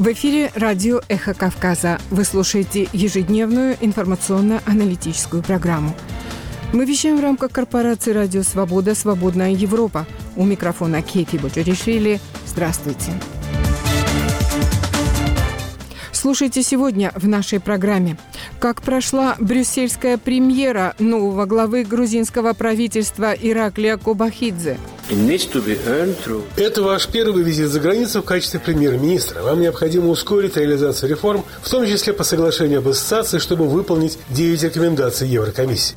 В эфире радио «Эхо Кавказа». Вы слушаете ежедневную информационно-аналитическую программу. Мы вещаем в рамках корпорации «Радио Свобода. Свободная Европа». У микрофона Кейти Бочаришвили. Здравствуйте. Слушайте сегодня в нашей программе. Как прошла брюссельская премьера нового главы грузинского правительства Ираклия Кобахидзе – это ваш первый визит за границу в качестве премьер-министра. Вам необходимо ускорить реализацию реформ, в том числе по соглашению об ассоциации, чтобы выполнить 9 рекомендаций Еврокомиссии.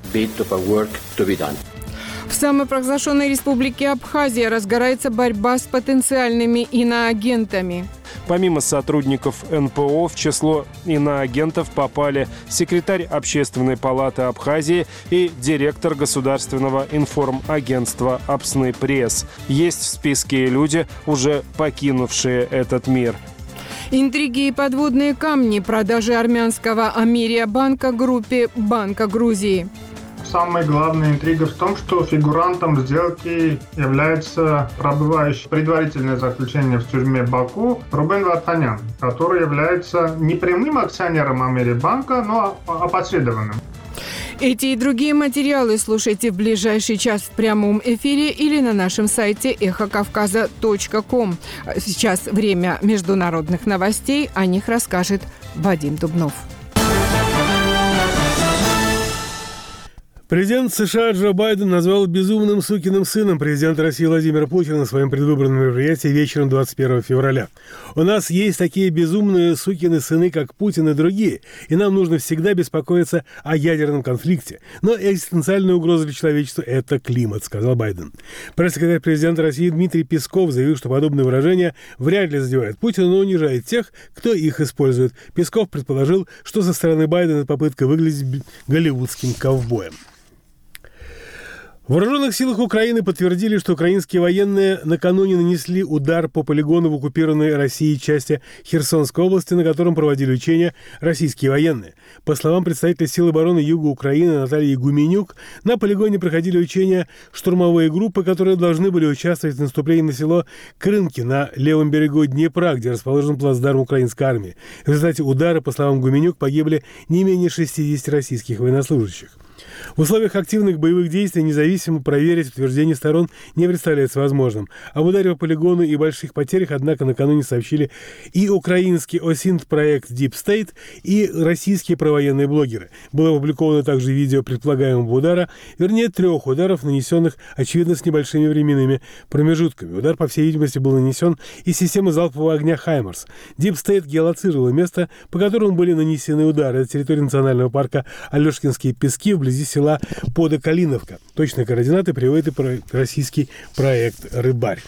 В самопровозглашенной республике Абхазия разгорается борьба с потенциальными иноагентами. Помимо сотрудников НПО в число иноагентов попали секретарь Общественной палаты Абхазии и директор государственного информагентства «Апсны Пресс». Есть в списке люди, уже покинувшие этот мир. Интриги и подводные камни продажи армянского Америя банка группе Банка Грузии самая главная интрига в том, что фигурантом сделки является пробывающий предварительное заключение в тюрьме Баку Рубен Вартанян, который является не прямым акционером Америбанка, но опосредованным. Эти и другие материалы слушайте в ближайший час в прямом эфире или на нашем сайте эхокавказа.ком. Сейчас время международных новостей. О них расскажет Вадим Дубнов. Президент США Джо Байден назвал безумным сукиным сыном президента России Владимира Путина на своем предвыборном мероприятии вечером 21 февраля. У нас есть такие безумные сукины сыны, как Путин и другие, и нам нужно всегда беспокоиться о ядерном конфликте. Но экзистенциальная угроза для человечества – это климат, сказал Байден. Пресс-секретарь президента России Дмитрий Песков заявил, что подобные выражения вряд ли задевают Путина, но унижает тех, кто их использует. Песков предположил, что со стороны Байдена попытка выглядеть голливудским ковбоем. В вооруженных силах Украины подтвердили, что украинские военные накануне нанесли удар по полигону в оккупированной Россией части Херсонской области, на котором проводили учения российские военные. По словам представителя сил обороны Юга Украины Натальи Гуменюк, на полигоне проходили учения штурмовые группы, которые должны были участвовать в наступлении на село Крынки на левом берегу Днепра, где расположен плацдарм украинской армии. В результате удара, по словам Гуменюк, погибли не менее 60 российских военнослужащих. В условиях активных боевых действий независимо проверить утверждение сторон не представляется возможным. Об ударе по полигону и больших потерях, однако, накануне сообщили и украинский ОСИНТ-проект Deep State, и российские провоенные блогеры. Было опубликовано также видео предполагаемого удара, вернее, трех ударов, нанесенных, очевидно, с небольшими временными промежутками. Удар, по всей видимости, был нанесен из системы залпового огня «Хаймарс». Deep State геолоцировало место, по которому были нанесены удары. Это территория национального парка Алешкинские пески вблизи вблизи села Подокалиновка. Точные координаты приводит и российский проект «Рыбарь».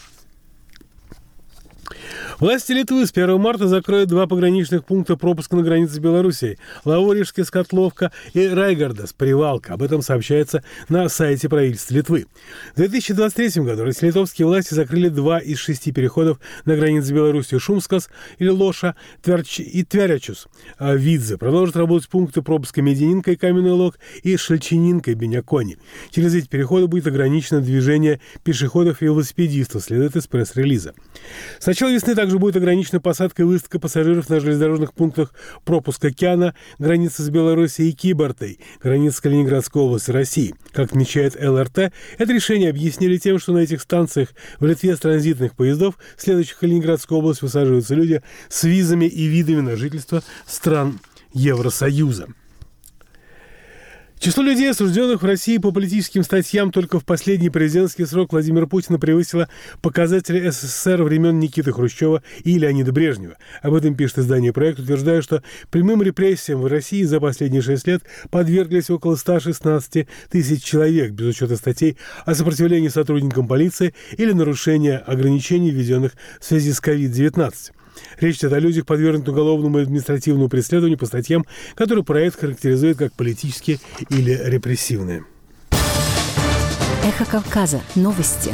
Власти Литвы с 1 марта закроют два пограничных пункта пропуска на границе с Белоруссией – Лаворишский, Скотловка и Райгардас, Привалка. Об этом сообщается на сайте правительства Литвы. В 2023 году литовские власти закрыли два из шести переходов на границе с Белоруссией – Шумскас или Лоша Тверч и Тверячус. А Видзе продолжат работать пункты пропуска Медининка и Каменный Лог и Шельчининка и Бенякони. Через эти переходы будет ограничено движение пешеходов и велосипедистов, следует из пресс-релиза. С начала весны также будет ограничена посадка и выставка пассажиров на железнодорожных пунктах пропуска Кяна, границы с Белоруссией и Кибортой, границы с Калининградской области России. Как отмечает ЛРТ, это решение объяснили тем, что на этих станциях в Литве с транзитных поездов, следующих в Калининградскую область, высаживаются люди с визами и видами на жительство стран Евросоюза. Число людей, осужденных в России по политическим статьям только в последний президентский срок Владимира Путина превысило показатели СССР времен Никиты Хрущева и Леонида Брежнева. Об этом пишет издание «Проект», утверждая, что прямым репрессиям в России за последние шесть лет подверглись около 116 тысяч человек, без учета статей о сопротивлении сотрудникам полиции или нарушения ограничений, введенных в связи с COVID-19. Речь идет о людях, подвергнутых уголовному и административному преследованию по статьям, которые проект характеризует как политические или репрессивные. Эхо Кавказа. Новости.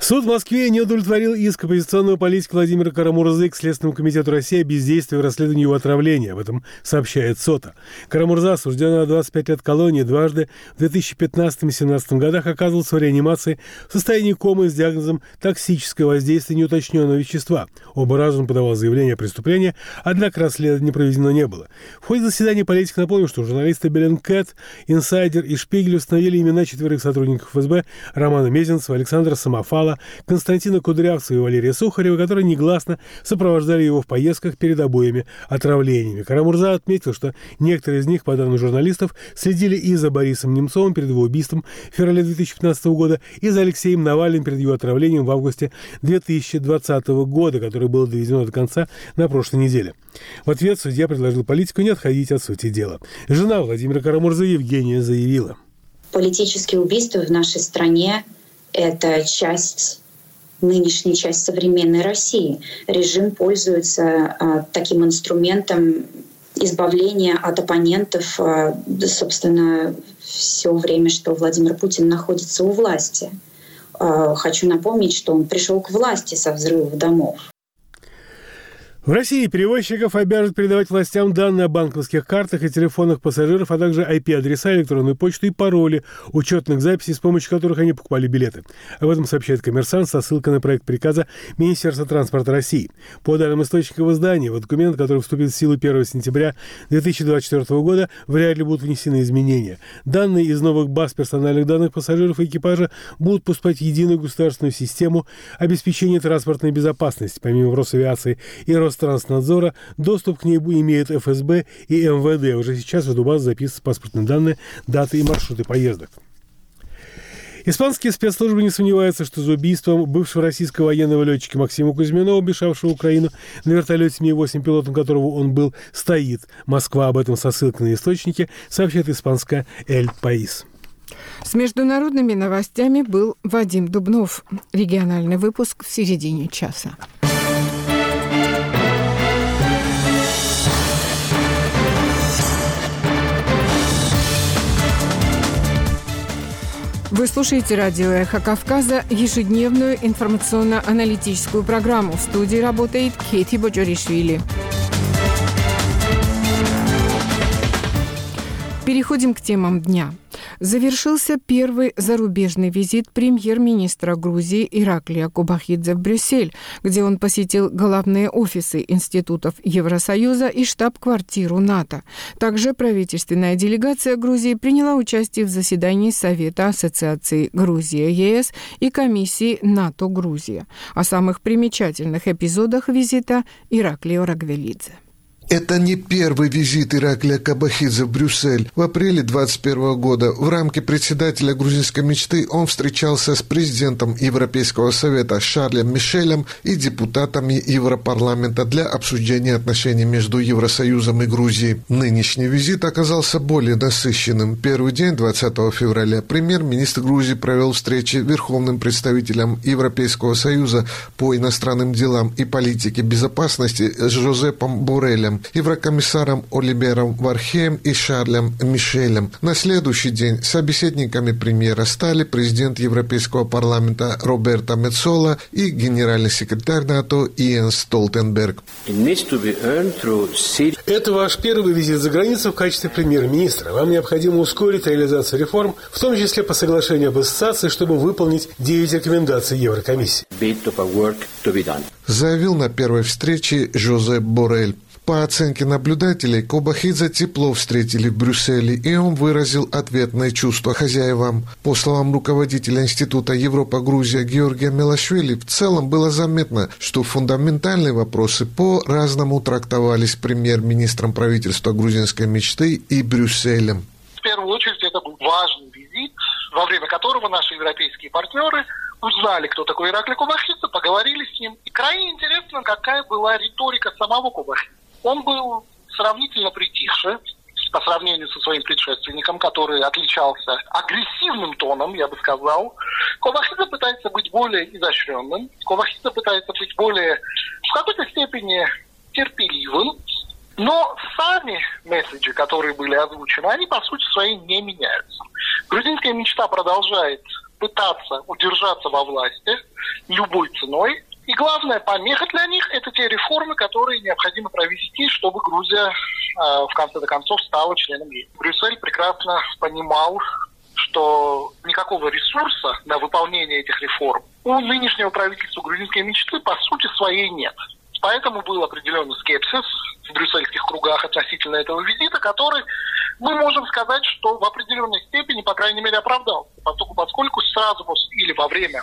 Суд в Москве не удовлетворил иск оппозиционного политика Владимира Карамурзы к Следственному комитету России о бездействии в расследовании его отравления. Об этом сообщает СОТА. Карамурза, осуждена на 25 лет колонии, дважды в 2015-2017 годах оказывался в реанимации в состоянии комы с диагнозом токсическое воздействие неуточненного вещества. Оба раза он подавал заявление о преступлении, однако расследование проведено не было. В ходе заседания политик напомнил, что журналисты Bellingcat, Инсайдер и Шпигель установили имена четверых сотрудников ФСБ Романа Мезенцева, Александра Самофала, Михайлова, Константина Кудрявцева и Валерия Сухарева, которые негласно сопровождали его в поездках перед обоими отравлениями. Кара-Мурза отметил, что некоторые из них, по данным журналистов, следили и за Борисом Немцовым перед его убийством в феврале 2015 года, и за Алексеем Навальным перед его отравлением в августе 2020 года, которое было доведено до конца на прошлой неделе. В ответ судья предложил политику не отходить от сути дела. Жена Владимира Карамурзы Евгения заявила. Политические убийства в нашей стране это часть нынешняя часть современной России. Режим пользуется а, таким инструментом избавления от оппонентов, а, собственно, все время, что Владимир Путин находится у власти. А, хочу напомнить, что он пришел к власти со взрывов домов. В России перевозчиков обяжут передавать властям данные о банковских картах и телефонах пассажиров, а также IP-адреса, электронную почту и пароли учетных записей, с помощью которых они покупали билеты. Об этом сообщает коммерсант со ссылкой на проект приказа Министерства транспорта России. По данным источников издания, в документ, который вступит в силу 1 сентября 2024 года, вряд ли будут внесены изменения. Данные из новых баз персональных данных пассажиров и экипажа будут поступать в единую государственную систему обеспечения транспортной безопасности, помимо Росавиации и Рос Ространснадзора, доступ к ней имеют ФСБ и МВД. Уже сейчас в базу записываются паспортные данные, даты и маршруты поездок. Испанские спецслужбы не сомневаются, что за убийством бывшего российского военного летчика Максима Кузьминова, бежавшего в Украину на вертолете Ми-8, пилотом которого он был, стоит. Москва об этом со ссылкой на источники сообщает испанская «Эль Паис». С международными новостями был Вадим Дубнов. Региональный выпуск в середине часа. Вы слушаете радио «Эхо Кавказа» ежедневную информационно-аналитическую программу. В студии работает Кейти Боджоришвили. Переходим к темам дня – завершился первый зарубежный визит премьер-министра Грузии Ираклия Кубахидзе в Брюссель, где он посетил главные офисы институтов Евросоюза и штаб-квартиру НАТО. Также правительственная делегация Грузии приняла участие в заседании Совета Ассоциации Грузия-ЕС и комиссии НАТО-Грузия. О самых примечательных эпизодах визита Ираклио Рагвелидзе. Это не первый визит Ираклия Кабахидзе в Брюссель. В апреле 2021 года в рамке председателя грузинской мечты он встречался с президентом Европейского совета Шарлем Мишелем и депутатами Европарламента для обсуждения отношений между Евросоюзом и Грузией. Нынешний визит оказался более насыщенным. Первый день, 20 февраля, премьер-министр Грузии провел встречи верховным представителем Европейского союза по иностранным делам и политике безопасности с Жозепом Борелем еврокомиссаром Оливером Вархеем и Шарлем Мишелем. На следующий день собеседниками премьера стали президент Европейского парламента Роберто Мецола и генеральный секретарь НАТО Иэн Столтенберг. Это ваш первый визит за границу в качестве премьер-министра. Вам необходимо ускорить реализацию реформ, в том числе по соглашению об ассоциации, чтобы выполнить 9 рекомендаций Еврокомиссии. Заявил на первой встрече Жозеп Борель. По оценке наблюдателей, Кобахидзе тепло встретили в Брюсселе, и он выразил ответное чувство хозяевам. По словам руководителя Института Европа-Грузия Георгия Мелашвили, в целом было заметно, что фундаментальные вопросы по-разному трактовались премьер-министром правительства грузинской мечты и Брюсселем. В первую очередь это был важный визит, во время которого наши европейские партнеры узнали, кто такой Ираклий Кубахидзе, поговорили с ним. И крайне интересно, какая была риторика самого Кубахидзе он был сравнительно притихший по сравнению со своим предшественником, который отличался агрессивным тоном, я бы сказал. Ковахидзе пытается быть более изощренным, Ковахидзе пытается быть более, в какой-то степени, терпеливым, но сами месседжи, которые были озвучены, они по сути своей не меняются. Грузинская мечта продолжает пытаться удержаться во власти любой ценой. И главная помеха для них – это те реформы, которые необходимо провести, чтобы Грузия э, в конце концов стала членом ЕС. Брюссель прекрасно понимал, что никакого ресурса на выполнение этих реформ у нынешнего правительства грузинской мечты по сути своей нет. Поэтому был определенный скепсис в брюссельских кругах относительно этого визита, который мы можем сказать, что в определенной степени, по крайней мере, оправдал. Поскольку, поскольку сразу или во время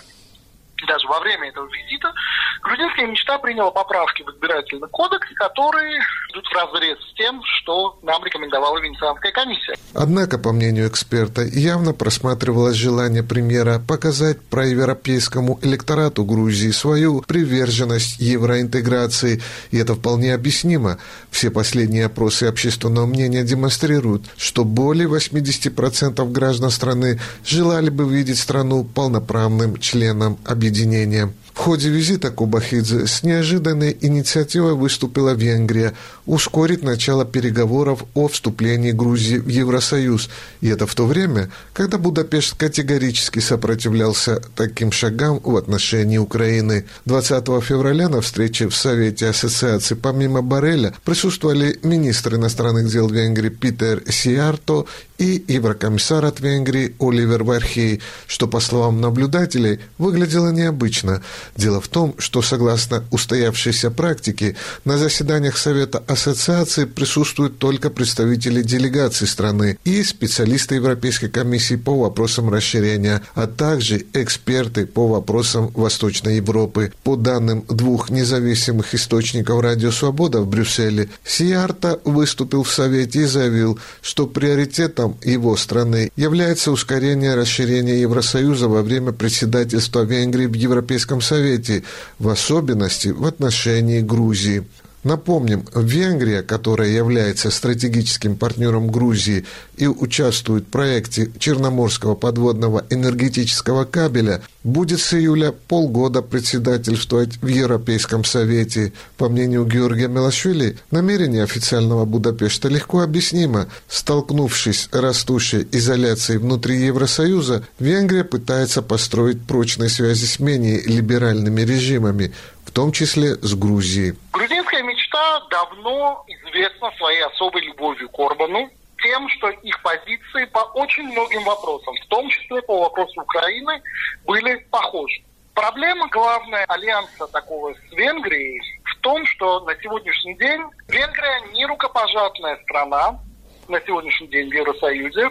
даже во время этого визита, грузинская мечта приняла поправки в избирательный кодекс, которые идут в разрез с тем, что нам рекомендовала Венецианская комиссия. Однако, по мнению эксперта, явно просматривалось желание премьера показать проевропейскому электорату Грузии свою приверженность евроинтеграции, и это вполне объяснимо. Все последние опросы общественного мнения демонстрируют, что более 80% граждан страны желали бы видеть страну полноправным членом объединения объединения. В ходе визита Кубахидзе с неожиданной инициативой выступила Венгрия ускорить начало переговоров о вступлении Грузии в Евросоюз. И это в то время, когда Будапешт категорически сопротивлялся таким шагам в отношении Украины. 20 февраля на встрече в Совете Ассоциации помимо Бареля присутствовали министр иностранных дел Венгрии Питер Сиарто и еврокомиссар от Венгрии Оливер Вархей, что, по словам наблюдателей, выглядело необычно. Дело в том, что, согласно устоявшейся практике, на заседаниях Совета Ассоциации присутствуют только представители делегаций страны и специалисты Европейской комиссии по вопросам расширения, а также эксперты по вопросам Восточной Европы. По данным двух независимых источников «Радио Свобода» в Брюсселе, Сиарта выступил в Совете и заявил, что приоритетом его страны является ускорение расширения Евросоюза во время председательства Венгрии в Европейском Совете, в особенности в отношении Грузии. Напомним, Венгрия, которая является стратегическим партнером Грузии и участвует в проекте Черноморского подводного энергетического кабеля, будет с июля полгода председательствовать в Европейском Совете. По мнению Георгия Мелашвили, намерение официального Будапешта легко объяснимо. Столкнувшись с растущей изоляцией внутри Евросоюза, Венгрия пытается построить прочные связи с менее либеральными режимами, в том числе с Грузией. Грузинская мечта давно известна своей особой любовью к Орбану, тем, что их позиции по очень многим вопросам, в том числе по вопросу Украины, были похожи. Проблема главная альянса такого с Венгрией в том, что на сегодняшний день Венгрия не рукопожатная страна на сегодняшний день в Евросоюзе,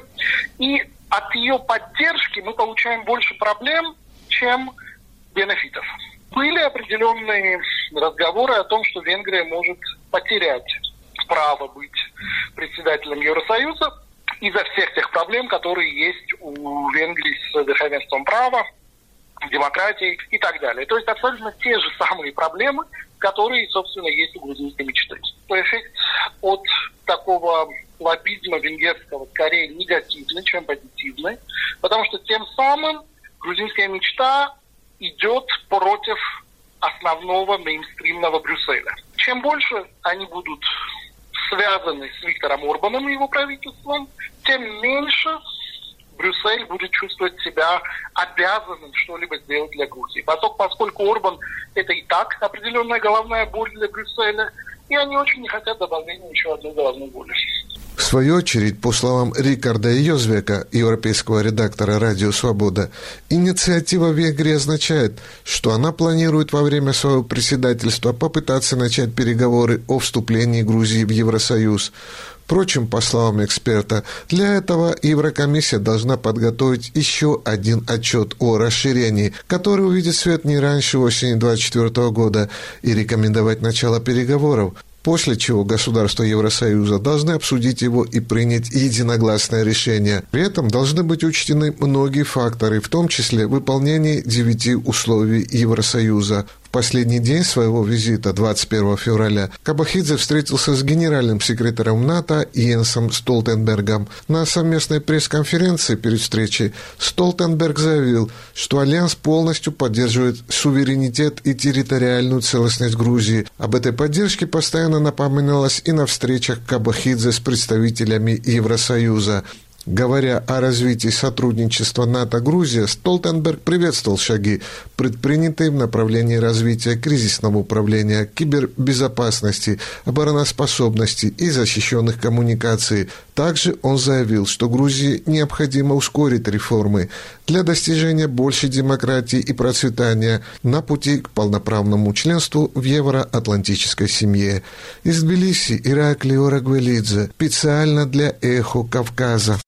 и от ее поддержки мы получаем больше проблем, чем бенефитов были определенные разговоры о том, что Венгрия может потерять право быть председателем Евросоюза из-за всех тех проблем, которые есть у Венгрии с верховенством права, демократией и так далее. То есть абсолютно те же самые проблемы, которые, собственно, есть у грузинской мечты. Эффект от такого лоббизма венгерского скорее негативный, чем позитивный, потому что тем самым грузинская мечта идет против основного мейнстримного Брюсселя. Чем больше они будут связаны с Виктором Орбаном и его правительством, тем меньше Брюссель будет чувствовать себя обязанным что-либо сделать для Грузии. Поскольку, поскольку Орбан это и так определенная головная боль для Брюсселя, и они очень не хотят добавлять еще одной головной боли. В свою очередь, по словам Рикарда Йозвека, европейского редактора «Радио Свобода», инициатива Венгрии означает, что она планирует во время своего председательства попытаться начать переговоры о вступлении Грузии в Евросоюз. Впрочем, по словам эксперта, для этого Еврокомиссия должна подготовить еще один отчет о расширении, который увидит свет не раньше осени 2024 года, и рекомендовать начало переговоров после чего государства Евросоюза должны обсудить его и принять единогласное решение. При этом должны быть учтены многие факторы, в том числе выполнение девяти условий Евросоюза последний день своего визита, 21 февраля, Кабахидзе встретился с генеральным секретарем НАТО Йенсом Столтенбергом. На совместной пресс-конференции перед встречей Столтенберг заявил, что Альянс полностью поддерживает суверенитет и территориальную целостность Грузии. Об этой поддержке постоянно напоминалось и на встречах Кабахидзе с представителями Евросоюза. Говоря о развитии сотрудничества НАТО-Грузия, Столтенберг приветствовал шаги, предпринятые в направлении развития кризисного управления, кибербезопасности, обороноспособности и защищенных коммуникаций. Также он заявил, что Грузии необходимо ускорить реформы для достижения большей демократии и процветания на пути к полноправному членству в евроатлантической семье. Из Тбилиси Ираклио Рагвелидзе специально для «Эхо Кавказа».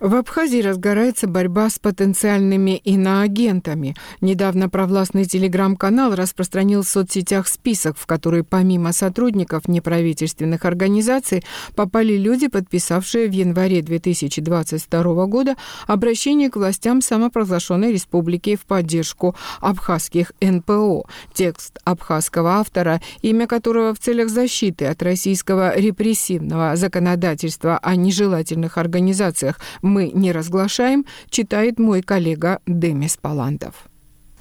В Абхазии разгорается борьба с потенциальными иноагентами. Недавно провластный телеграм-канал распространил в соцсетях список, в который помимо сотрудников неправительственных организаций попали люди, подписавшие в январе 2022 года обращение к властям самопровозглашенной республики в поддержку абхазских НПО. Текст абхазского автора, имя которого в целях защиты от российского репрессивного законодательства о нежелательных организациях мы не разглашаем, читает мой коллега Демис Палантов.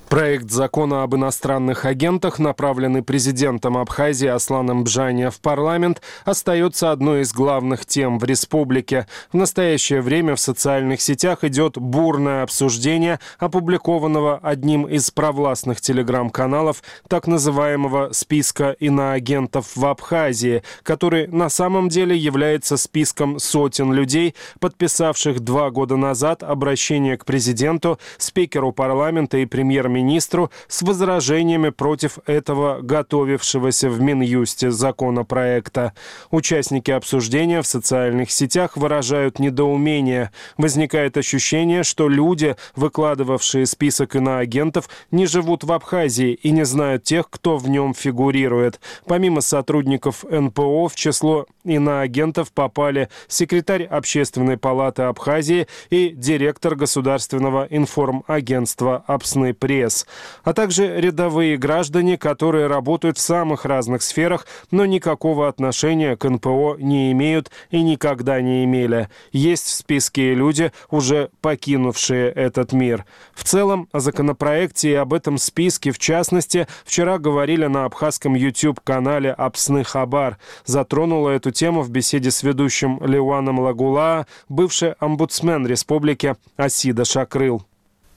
Проект закона об иностранных агентах, направленный президентом Абхазии Асланом Бжания в парламент, остается одной из главных тем в республике. В настоящее время в социальных сетях идет бурное обсуждение опубликованного одним из провластных телеграм-каналов так называемого списка иноагентов в Абхазии, который на самом деле является списком сотен людей, подписавших два года назад обращение к президенту, спикеру парламента и премьер-министру министру с возражениями против этого готовившегося в Минюсте законопроекта. Участники обсуждения в социальных сетях выражают недоумение. Возникает ощущение, что люди, выкладывавшие список иноагентов, не живут в Абхазии и не знают тех, кто в нем фигурирует. Помимо сотрудников НПО в число иноагентов попали секретарь Общественной палаты Абхазии и директор Государственного информагентства «Апсны Пресс» ЕС, а также рядовые граждане, которые работают в самых разных сферах, но никакого отношения к НПО не имеют и никогда не имели. Есть в списке люди, уже покинувшие этот мир. В целом, о законопроекте и об этом списке, в частности, вчера говорили на абхазском YouTube-канале «Апсны Хабар». Затронула эту тему в беседе с ведущим Леуаном Лагула, бывший омбудсмен республики Асида Шакрыл.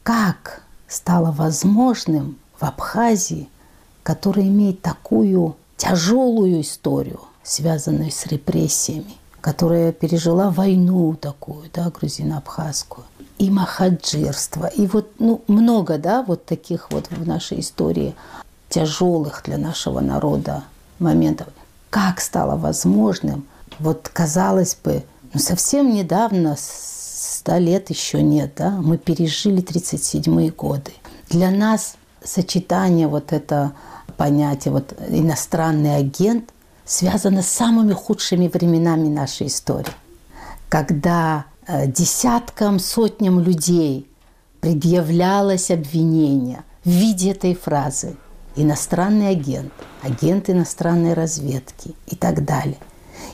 Как стало возможным в Абхазии, которая имеет такую тяжелую историю, связанную с репрессиями, которая пережила войну такую, да, грузино-абхазскую, и махаджирство, и вот ну, много, да, вот таких вот в нашей истории тяжелых для нашего народа моментов. Как стало возможным, вот казалось бы, ну, совсем недавно, 100 лет еще нет, да, мы пережили 37-е годы. Для нас сочетание вот это понятие, вот иностранный агент, связано с самыми худшими временами нашей истории. Когда э, десяткам, сотням людей предъявлялось обвинение в виде этой фразы «иностранный агент», «агент иностранной разведки» и так далее.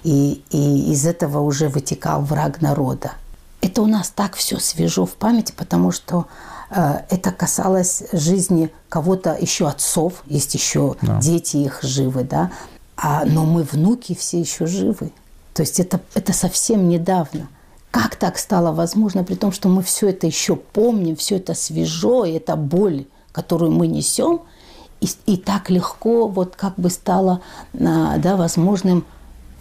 И, и из этого уже вытекал враг народа – это у нас так все свежо в памяти, потому что э, это касалось жизни кого-то еще отцов, есть еще да. дети их живы, да, а, но мы внуки все еще живы. То есть это, это совсем недавно. Как так стало возможно, при том, что мы все это еще помним, все это свежо, и это боль, которую мы несем, и, и так легко вот как бы стало да, возможным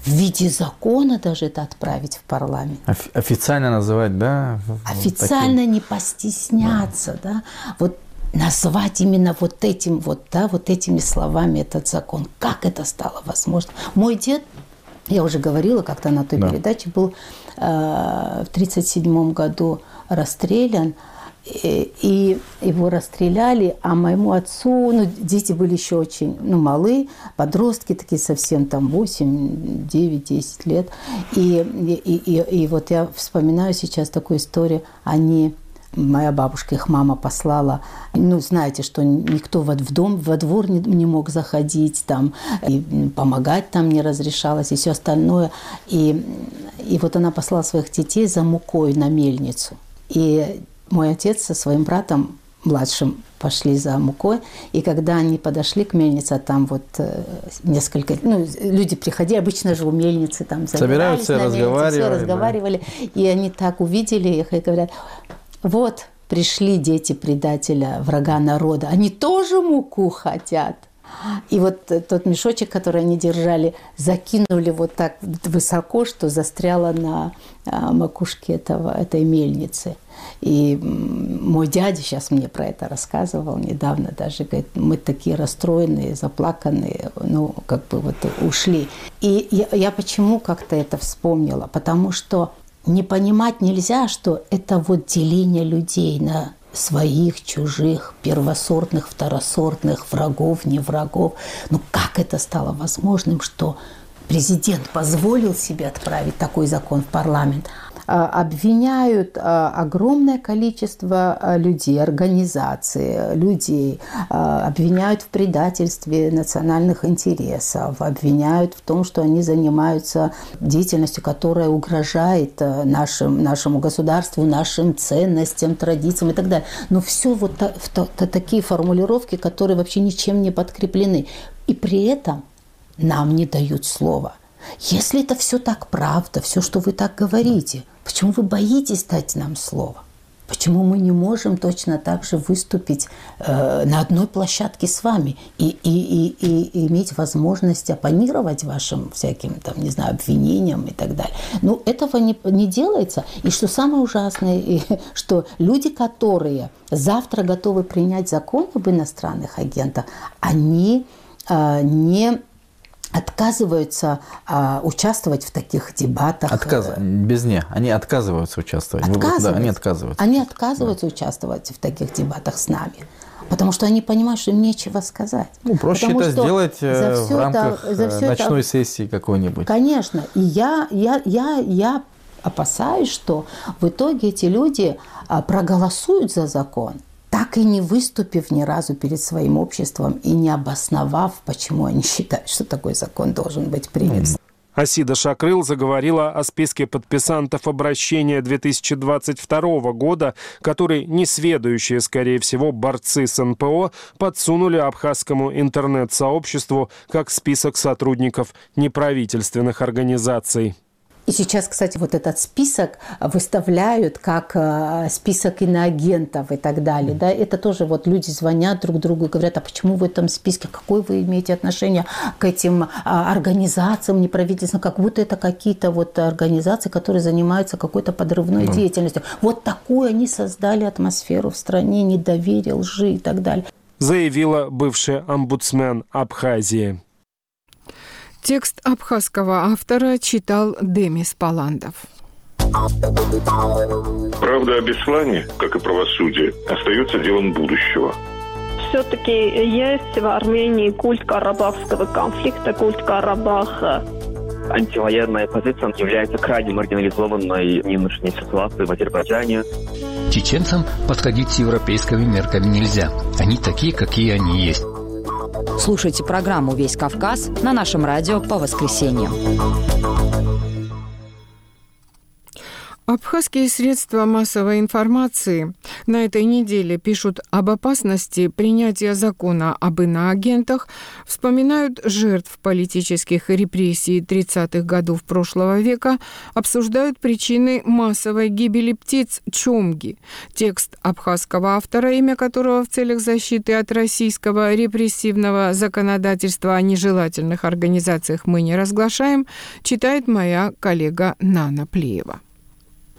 в виде закона даже это отправить в парламент. Офи- официально называть, да? Официально таким. не постесняться, да. да. Вот назвать именно вот этим вот, да, вот этими словами этот закон. Как это стало возможно? Мой дед, я уже говорила как-то на той да. передаче, был э, в 1937 году расстрелян. И его расстреляли, а моему отцу, ну, дети были еще очень, ну, малы, подростки такие совсем, там, 8, 9, 10 лет. И, и, и, и вот я вспоминаю сейчас такую историю, они моя бабушка, их мама послала. Ну, знаете, что никто в дом, во двор не, не мог заходить, там, и помогать там не разрешалось, и все остальное. И, и вот она послала своих детей за мукой на мельницу. И мой отец со своим братом младшим пошли за мукой, и когда они подошли к мельнице, там вот э, несколько, ну, люди приходили, обычно же у мельницы там собираются, разговаривали, все разговаривали, да. и они так увидели их и говорят, вот пришли дети предателя, врага народа, они тоже муку хотят. И вот тот мешочек, который они держали, закинули вот так высоко, что застряло на а, макушке этого, этой мельницы. И мой дядя сейчас мне про это рассказывал недавно даже, говорит, мы такие расстроенные, заплаканные, ну, как бы вот ушли. И я, я почему как-то это вспомнила? Потому что не понимать нельзя, что это вот деление людей на своих, чужих, первосортных, второсортных, врагов, не врагов. Ну как это стало возможным, что президент позволил себе отправить такой закон в парламент, обвиняют а, огромное количество а, людей, организаций, людей, обвиняют в предательстве национальных интересов, обвиняют в том, что они занимаются деятельностью, которая угрожает нашим, нашему государству, нашим ценностям, традициям и так далее. Но все вот такие формулировки, которые вообще ничем не подкреплены. И при этом нам не дают слова. Если это все так правда, все, что вы так говорите, почему вы боитесь дать нам слово? Почему мы не можем точно так же выступить э, на одной площадке с вами и, и, и, и иметь возможность оппонировать вашим всяким, там, не знаю, обвинениям и так далее? Ну, этого не, не делается. И что самое ужасное, и, что люди, которые завтра готовы принять закон об иностранных агентах, они э, не отказываются а, участвовать в таких дебатах. Отказ... Без не. Они отказываются участвовать. Отказываются. Да, они отказываются. Они отказываются да. участвовать в таких дебатах с нами. Потому что они понимают, что им нечего сказать. Ну, проще Потому это сделать э, в рамках это, за все ночной это... сессии какой-нибудь. Конечно. И я, я, я, я опасаюсь, что в итоге эти люди а, проголосуют за закон, так и не выступив ни разу перед своим обществом и не обосновав, почему они считают, что такой закон должен быть принят. Асида Шакрыл заговорила о списке подписантов обращения 2022 года, который несведущие, скорее всего, борцы с НПО подсунули абхазскому интернет-сообществу как список сотрудников неправительственных организаций. И сейчас, кстати, вот этот список выставляют как э, список иноагентов и так далее. Да? Это тоже вот люди звонят друг другу и говорят, а почему в этом списке, какое вы имеете отношение к этим а, организациям неправительственным, как будто это какие-то вот организации, которые занимаются какой-то подрывной mm. деятельностью. Вот такую они создали атмосферу в стране, недоверие, лжи и так далее. Заявила бывший омбудсмен Абхазии. Текст абхазского автора читал Демис Паландов. Правда о Беслане, как и правосудие, остается делом будущего. Все-таки есть в Армении культ карабахского конфликта, культ Карабаха. Антивоенная позиция является крайне маргинализованной в нынешней ситуации в Азербайджане. Чеченцам подходить с европейскими мерками нельзя. Они такие, какие они есть. Слушайте программу «Весь Кавказ» на нашем радио по воскресеньям. Абхазские средства массовой информации на этой неделе пишут об опасности принятия закона об иноагентах, вспоминают жертв политических репрессий 30-х годов прошлого века, обсуждают причины массовой гибели птиц Чомги. Текст абхазского автора, имя которого в целях защиты от российского репрессивного законодательства о нежелательных организациях мы не разглашаем, читает моя коллега Нана Плеева.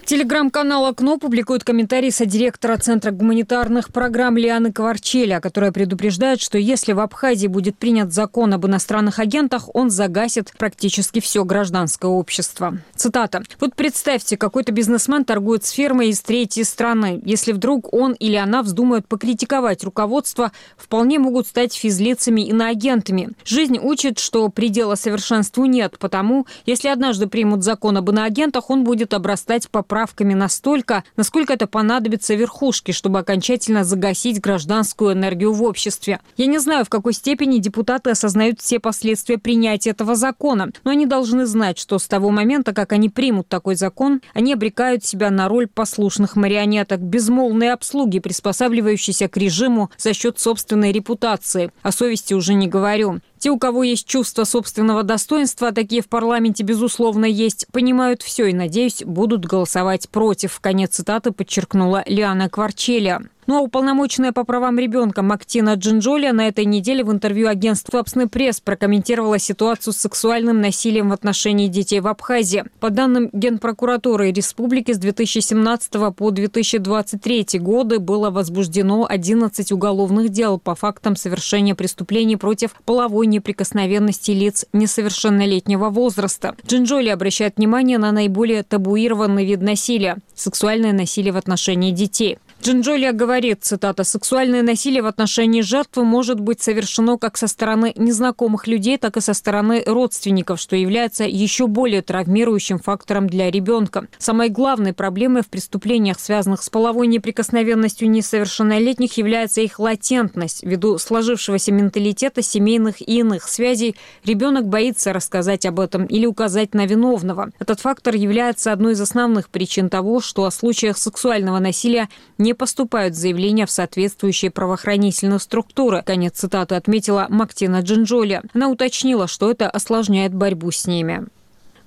Телеграм-канал «Окно» публикует комментарий содиректора Центра гуманитарных программ Лианы Кварчеля, которая предупреждает, что если в Абхазии будет принят закон об иностранных агентах, он загасит практически все гражданское общество. Цитата. «Вот представьте, какой-то бизнесмен торгует с фермой из третьей страны. Если вдруг он или она вздумают покритиковать руководство, вполне могут стать физлицами иноагентами. Жизнь учит, что предела совершенству нет, потому если однажды примут закон об иноагентах, он будет обрастать по поправками настолько, насколько это понадобится верхушке, чтобы окончательно загасить гражданскую энергию в обществе. Я не знаю, в какой степени депутаты осознают все последствия принятия этого закона, но они должны знать, что с того момента, как они примут такой закон, они обрекают себя на роль послушных марионеток, безмолвной обслуги, приспосабливающейся к режиму за счет собственной репутации. О совести уже не говорю. Те, у кого есть чувство собственного достоинства, такие в парламенте, безусловно, есть, понимают все и, надеюсь, будут голосовать против. Конец цитаты подчеркнула Лиана Кварчеля. Ну а уполномоченная по правам ребенка Мактина Джинджоли на этой неделе в интервью агентству «Апсны пресс» прокомментировала ситуацию с сексуальным насилием в отношении детей в Абхазии. По данным Генпрокуратуры республики с 2017 по 2023 годы было возбуждено 11 уголовных дел по фактам совершения преступлений против половой неприкосновенности лиц несовершеннолетнего возраста. Джинджоли обращает внимание на наиболее табуированный вид насилия – сексуальное насилие в отношении детей. Джинджолия говорит, цитата, «Сексуальное насилие в отношении жертвы может быть совершено как со стороны незнакомых людей, так и со стороны родственников, что является еще более травмирующим фактором для ребенка. Самой главной проблемой в преступлениях, связанных с половой неприкосновенностью несовершеннолетних, является их латентность. Ввиду сложившегося менталитета семейных и иных связей, ребенок боится рассказать об этом или указать на виновного. Этот фактор является одной из основных причин того, что о случаях сексуального насилия не поступают заявления в соответствующие правоохранительные структуры. Конец цитаты отметила Мактина Джинджоли. Она уточнила, что это осложняет борьбу с ними.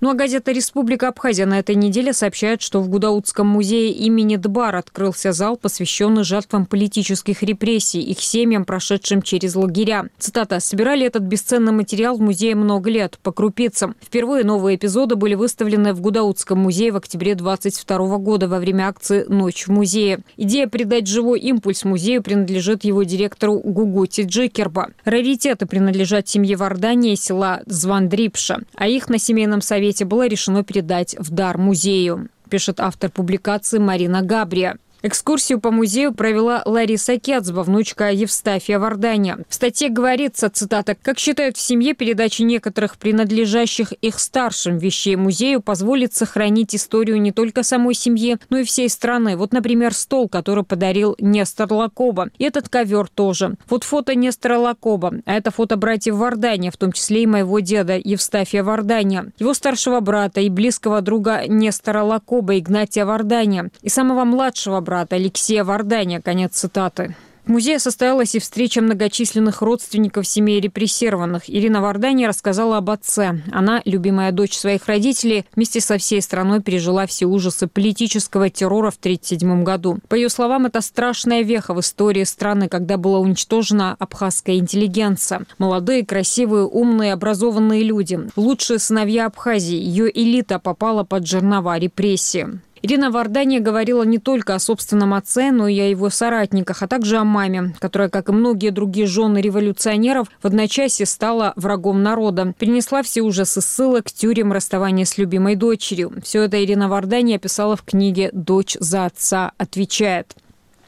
Ну а газета «Республика Абхазия» на этой неделе сообщает, что в Гудаутском музее имени Дбар открылся зал, посвященный жертвам политических репрессий, их семьям, прошедшим через лагеря. Цитата. «Собирали этот бесценный материал в музее много лет, по крупицам. Впервые новые эпизоды были выставлены в Гудаутском музее в октябре 22 года во время акции «Ночь в музее». Идея придать живой импульс музею принадлежит его директору Гугути Джикерба. Раритеты принадлежат семье Вардания и села Звандрипша, а их на семейном совете совете было решено передать в дар музею, пишет автор публикации Марина Габрия. Экскурсию по музею провела Лариса Кецба, внучка Евстафия Варданя. В статье говорится, цитата, «Как считают в семье, передача некоторых принадлежащих их старшим вещей музею позволит сохранить историю не только самой семьи, но и всей страны. Вот, например, стол, который подарил Нестор Лакоба. И этот ковер тоже. Вот фото Нестора Лакоба, а это фото братьев Варданя, в том числе и моего деда Евстафия Варданя, его старшего брата и близкого друга Нестора Лакоба Игнатия Варданя и самого младшего Алексея Варданя. Конец цитаты. В музее состоялась и встреча многочисленных родственников семей репрессированных. Ирина Вардани рассказала об отце. Она, любимая дочь своих родителей, вместе со всей страной пережила все ужасы политического террора в 1937 году. По ее словам, это страшная веха в истории страны, когда была уничтожена абхазская интеллигенция. Молодые, красивые, умные, образованные люди. Лучшие сыновья Абхазии. Ее элита попала под жернова репрессии. Ирина Вардания говорила не только о собственном отце, но и о его соратниках, а также о маме, которая, как и многие другие жены революционеров, в одночасье стала врагом народа. Перенесла все ужасы ссылок, тюрем, расставания с любимой дочерью. Все это Ирина Вардания описала в книге «Дочь за отца отвечает».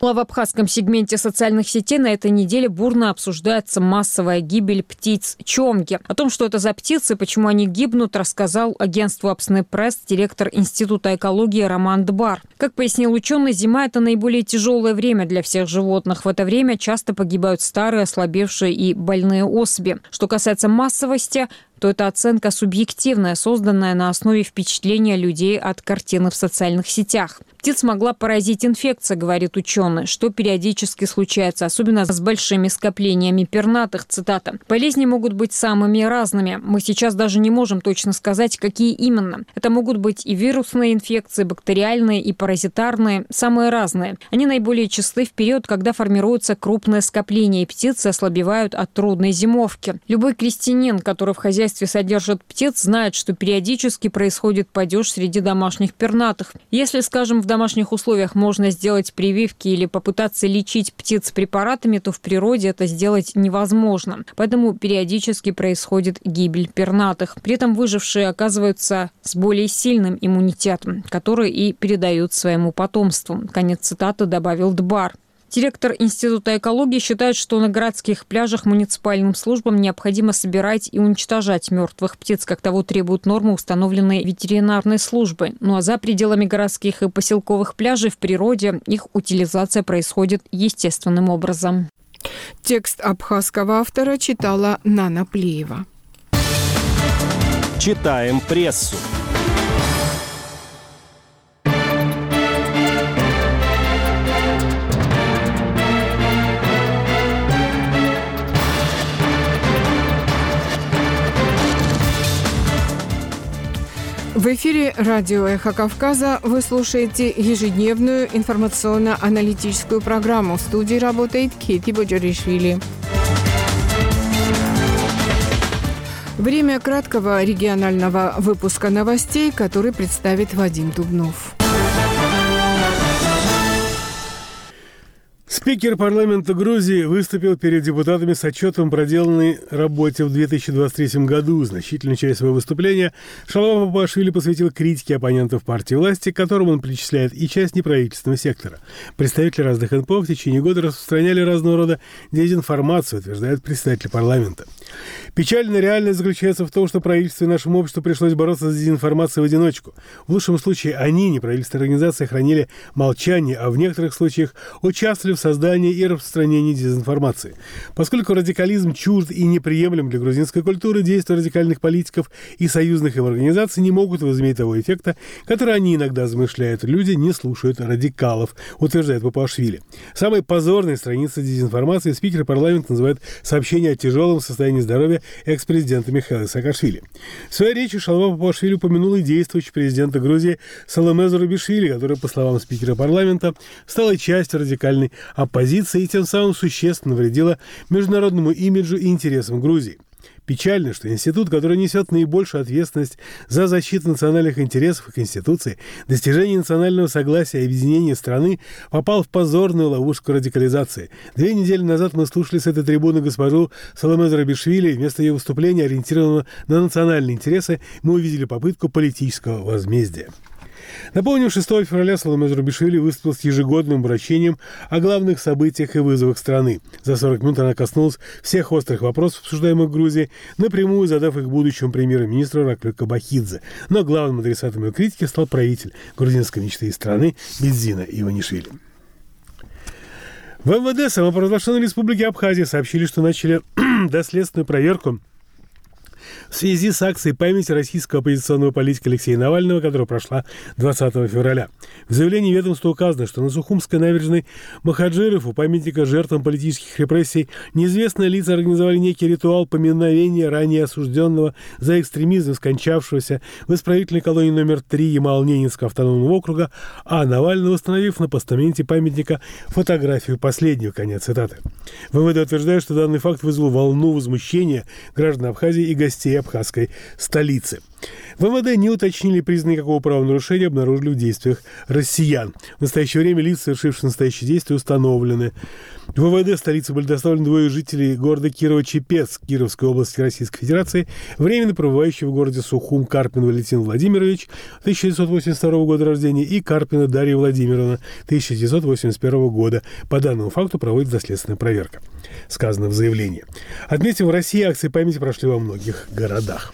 В абхазском сегменте социальных сетей на этой неделе бурно обсуждается массовая гибель птиц чомги. О том, что это за птицы и почему они гибнут, рассказал агентству Апсны Пресс директор Института экологии Роман Дбар. Как пояснил ученый, зима – это наиболее тяжелое время для всех животных. В это время часто погибают старые, ослабевшие и больные особи. Что касается массовости, то это оценка субъективная, созданная на основе впечатления людей от картины в социальных сетях. Птиц могла поразить инфекция, говорит ученый, что периодически случается, особенно с большими скоплениями пернатых, цитата. Болезни могут быть самыми разными. Мы сейчас даже не можем точно сказать, какие именно. Это могут быть и вирусные инфекции, бактериальные и паразитарные, самые разные. Они наиболее часты в период, когда формируются крупные скопления, и птицы ослабевают от трудной зимовки. Любой крестьянин, который в хозяйстве хозяйстве содержат птиц, знают, что периодически происходит падеж среди домашних пернатых. Если, скажем, в домашних условиях можно сделать прививки или попытаться лечить птиц препаратами, то в природе это сделать невозможно. Поэтому периодически происходит гибель пернатых. При этом выжившие оказываются с более сильным иммунитетом, который и передают своему потомству. Конец цитаты добавил Дбар. Директор Института экологии считает, что на городских пляжах муниципальным службам необходимо собирать и уничтожать мертвых птиц, как того требуют нормы, установленные ветеринарной службой. Ну а за пределами городских и поселковых пляжей в природе их утилизация происходит естественным образом. Текст абхазского автора читала Нана Плеева. Читаем прессу. В эфире радио «Эхо Кавказа» вы слушаете ежедневную информационно-аналитическую программу. В студии работает Кити Боджоришвили. Время краткого регионального выпуска новостей, который представит Вадим Дубнов. Спикер парламента Грузии выступил перед депутатами с отчетом проделанной работе в 2023 году. Значительную часть своего выступления Шалава Папашвили посвятил критике оппонентов партии власти, к которым он причисляет и часть неправительственного сектора. Представители разных НПО в течение года распространяли разного рода дезинформацию, утверждает представитель парламента. Печальная реальность заключается в том, что правительству и нашему обществу пришлось бороться с дезинформацией в одиночку. В лучшем случае они, неправительственные организации, хранили молчание, а в некоторых случаях участвовали в создании и распространении дезинформации. Поскольку радикализм чужд и неприемлем для грузинской культуры, действия радикальных политиков и союзных им организаций не могут возыметь того эффекта, который они иногда замышляют. Люди не слушают радикалов, утверждает Папашвили. Самой позорной страницей дезинформации спикер парламента называет сообщение о тяжелом состоянии здоровья экс-президента Михаила Саакашвили. В своей речи Шалва Папашвили упомянул и действующий президента Грузии Саломе Зарубишвили, который, по словам спикера парламента, стала частью радикальной оппозиции и тем самым существенно вредила международному имиджу и интересам Грузии. Печально, что институт, который несет наибольшую ответственность за защиту национальных интересов и Конституции, достижение национального согласия и объединения страны, попал в позорную ловушку радикализации. Две недели назад мы слушали с этой трибуны госпожу Соломе Зарабишвили. Вместо ее выступления, ориентированного на национальные интересы, мы увидели попытку политического возмездия. Напомним, 6 февраля Соломей Зрубишвили выступил с ежегодным обращением о главных событиях и вызовах страны. За 40 минут она коснулась всех острых вопросов, обсуждаемых в Грузии, напрямую задав их будущему премьер-министру Раклю Кабахидзе. Но главным адресатом ее критики стал правитель грузинской мечты страны Бедзина Иванишвили. В МВД самопровозглашенной республики Абхазия сообщили, что начали доследственную проверку в связи с акцией памяти российского оппозиционного политика Алексея Навального, которая прошла 20 февраля. В заявлении ведомства указано, что на Сухумской набережной Махаджиров у памятника жертвам политических репрессий неизвестные лица организовали некий ритуал поминовения ранее осужденного за экстремизм, скончавшегося в исправительной колонии номер 3 Ямал-Ненецкого автономного округа, а Навального установив на постаменте памятника фотографию последнего. Конец цитаты. ВВД утверждает, что данный факт вызвал волну возмущения граждан Абхазии и гостей абхазской столицы. В МВД не уточнили признаки какого правонарушения обнаружили в действиях россиян. В настоящее время лица, совершившие настоящие действия, установлены. В ВВД столицы были доставлены двое жителей города Кирово-Чепец Кировской области Российской Федерации, временно пребывающие в городе Сухум Карпин Валентин Владимирович, 1982 года рождения, и Карпина Дарья Владимировна, 1981 года. По данному факту проводится доследственная проверка, сказано в заявлении. Отметим, в России акции памяти прошли во многих городах.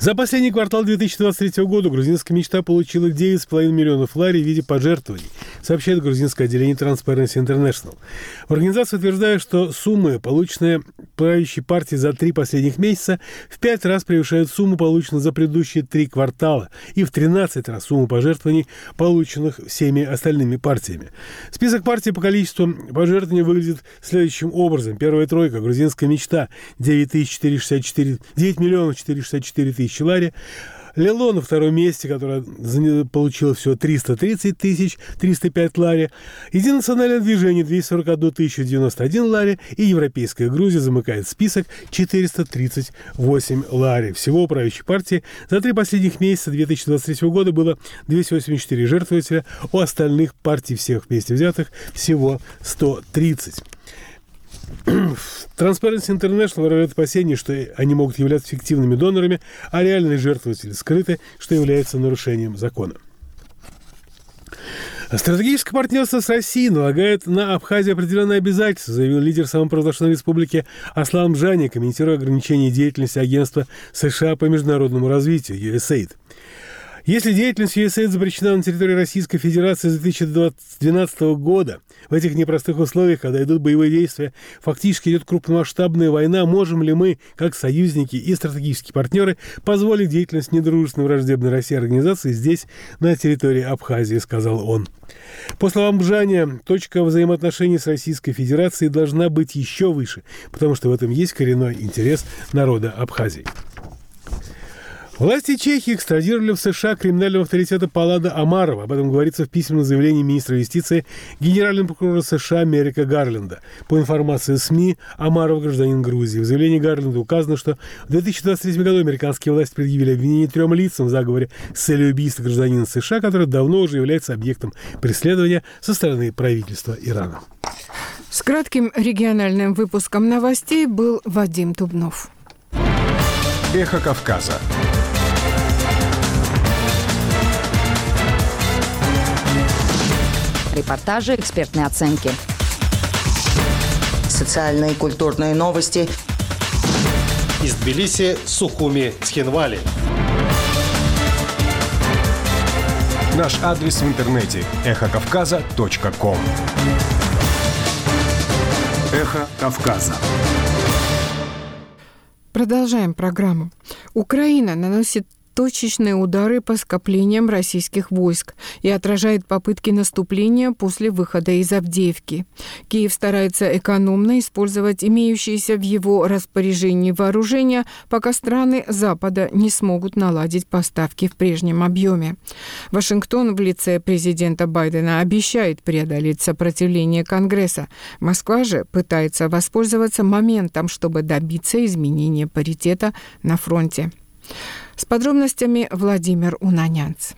За последний квартал 2023 года грузинская мечта получила 9,5 миллионов лари в виде пожертвований, сообщает грузинское отделение Transparency International. В организации утверждают, что суммы, полученные правящей партией за три последних месяца, в пять раз превышают сумму, полученную за предыдущие три квартала, и в 13 раз сумму пожертвований, полученных всеми остальными партиями. Список партий по количеству пожертвований выглядит следующим образом. Первая тройка – грузинская мечта – 9 464, 9 миллионов 464 тысячи лари. Лило на втором месте, которая получила всего 330 тысяч 305 лари. Единое национальное движение 241 тысячу 91 лари. И Европейская Грузия замыкает список 438 лари. Всего правящей партии за три последних месяца 2023 года было 284 жертвователя. У остальных партий всех вместе взятых всего 130. Transparency International выражает опасение, что они могут являться фиктивными донорами, а реальные жертвователи скрыты, что является нарушением закона. Стратегическое партнерство с Россией налагает на Абхазию определенные обязательства, заявил лидер самопровозглашенной республики Аслан Джани, комментируя ограничение деятельности агентства США по международному развитию USAID. Если деятельность USAID запрещена на территории Российской Федерации с 2012 года, в этих непростых условиях, когда идут боевые действия, фактически идет крупномасштабная война, можем ли мы, как союзники и стратегические партнеры, позволить деятельность недружественной враждебной России организации здесь, на территории Абхазии, сказал он. По словам Бжаня, точка взаимоотношений с Российской Федерацией должна быть еще выше, потому что в этом есть коренной интерес народа Абхазии. Власти Чехии экстрадировали в США криминального авторитета Паллада Амарова. Об этом говорится в письменном заявлении министра юстиции генерального прокурора США Мерика Гарленда. По информации СМИ, Амаров гражданин Грузии. В заявлении Гарленда указано, что в 2023 году американские власти предъявили обвинение трем лицам в заговоре с целью убийства гражданина США, который давно уже является объектом преследования со стороны правительства Ирана. С кратким региональным выпуском новостей был Вадим Тубнов. Эхо Кавказа. Репортажи, экспертные оценки. Социальные и культурные новости. Из Тбилиси, Сухуми, Цхинвали. Наш адрес в интернете – эхокавказа.ком Эхо Кавказа. Продолжаем программу. Украина наносит точечные удары по скоплениям российских войск и отражает попытки наступления после выхода из Авдеевки. Киев старается экономно использовать имеющиеся в его распоряжении вооружения, пока страны Запада не смогут наладить поставки в прежнем объеме. Вашингтон в лице президента Байдена обещает преодолеть сопротивление Конгресса. Москва же пытается воспользоваться моментом, чтобы добиться изменения паритета на фронте. С подробностями Владимир Унанянц.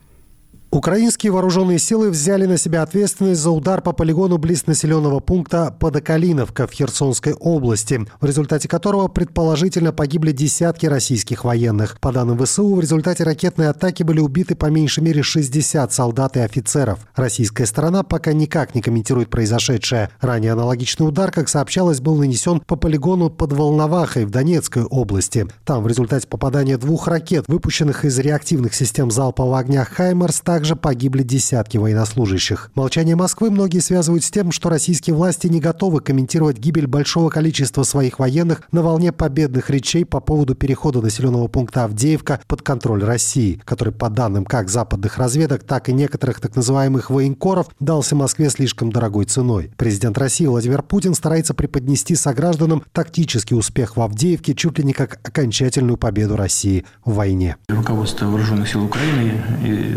Украинские вооруженные силы взяли на себя ответственность за удар по полигону близ населенного пункта Подокалиновка в Херсонской области, в результате которого предположительно погибли десятки российских военных. По данным ВСУ, в результате ракетной атаки были убиты по меньшей мере 60 солдат и офицеров. Российская сторона пока никак не комментирует произошедшее. Ранее аналогичный удар, как сообщалось, был нанесен по полигону под Волновахой в Донецкой области. Там в результате попадания двух ракет, выпущенных из реактивных систем залпового огня «Хаймерс», так также погибли десятки военнослужащих. Молчание Москвы многие связывают с тем, что российские власти не готовы комментировать гибель большого количества своих военных на волне победных речей по поводу перехода населенного пункта Авдеевка под контроль России, который, по данным как западных разведок, так и некоторых так называемых военкоров, дался Москве слишком дорогой ценой. Президент России Владимир Путин старается преподнести согражданам тактический успех в Авдеевке чуть ли не как окончательную победу России в войне. Руководство Вооруженных сил Украины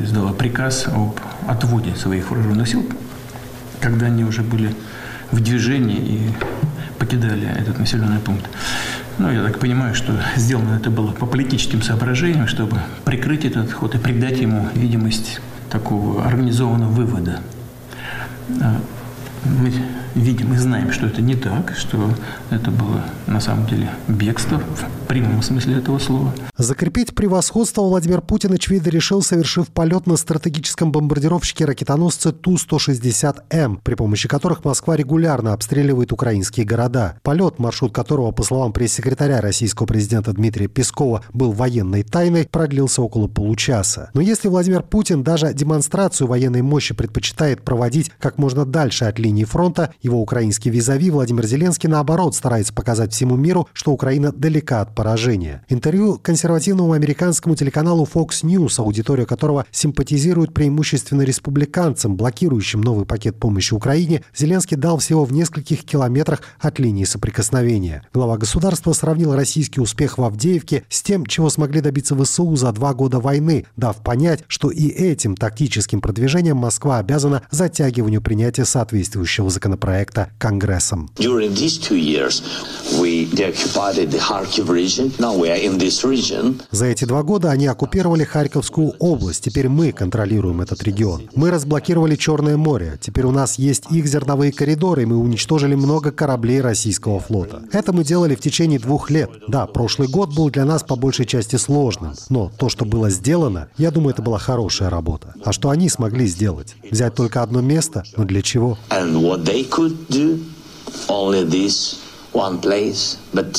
издало приказ приказ об отводе своих вооруженных сил, когда они уже были в движении и покидали этот населенный пункт. Ну, я так понимаю, что сделано это было по политическим соображениям, чтобы прикрыть этот ход и придать ему видимость такого организованного вывода. А, мы видим и знаем, что это не так, что это было на самом деле бегство в прямом смысле этого слова. Закрепить превосходство Владимир Путин, очевидно, решил, совершив полет на стратегическом бомбардировщике-ракетоносце Ту-160М, при помощи которых Москва регулярно обстреливает украинские города. Полет, маршрут которого, по словам пресс-секретаря российского президента Дмитрия Пескова, был военной тайной, продлился около получаса. Но если Владимир Путин даже демонстрацию военной мощи предпочитает проводить как можно дальше от линии фронта, его украинский визави Владимир Зеленский, наоборот, старается показать всему миру, что Украина далека от поражения. Интервью консервативному американскому телеканалу Fox News, аудитория которого симпатизирует преимущественно республиканцам, блокирующим новый пакет помощи Украине, Зеленский дал всего в нескольких километрах от линии соприкосновения. Глава государства сравнил российский успех в Авдеевке с тем, чего смогли добиться ВСУ за два года войны, дав понять, что и этим тактическим продвижением Москва обязана затягиванию принятия соответствующего законопроекта проекта Конгрессом. За эти два года они оккупировали Харьковскую область. Теперь мы контролируем этот регион. Мы разблокировали Черное море. Теперь у нас есть их зерновые коридоры, и мы уничтожили много кораблей российского флота. Это мы делали в течение двух лет. Да, прошлый год был для нас по большей части сложным, но то, что было сделано, я думаю, это была хорошая работа. А что они смогли сделать? Взять только одно место? Но для чего? could do only this one place, but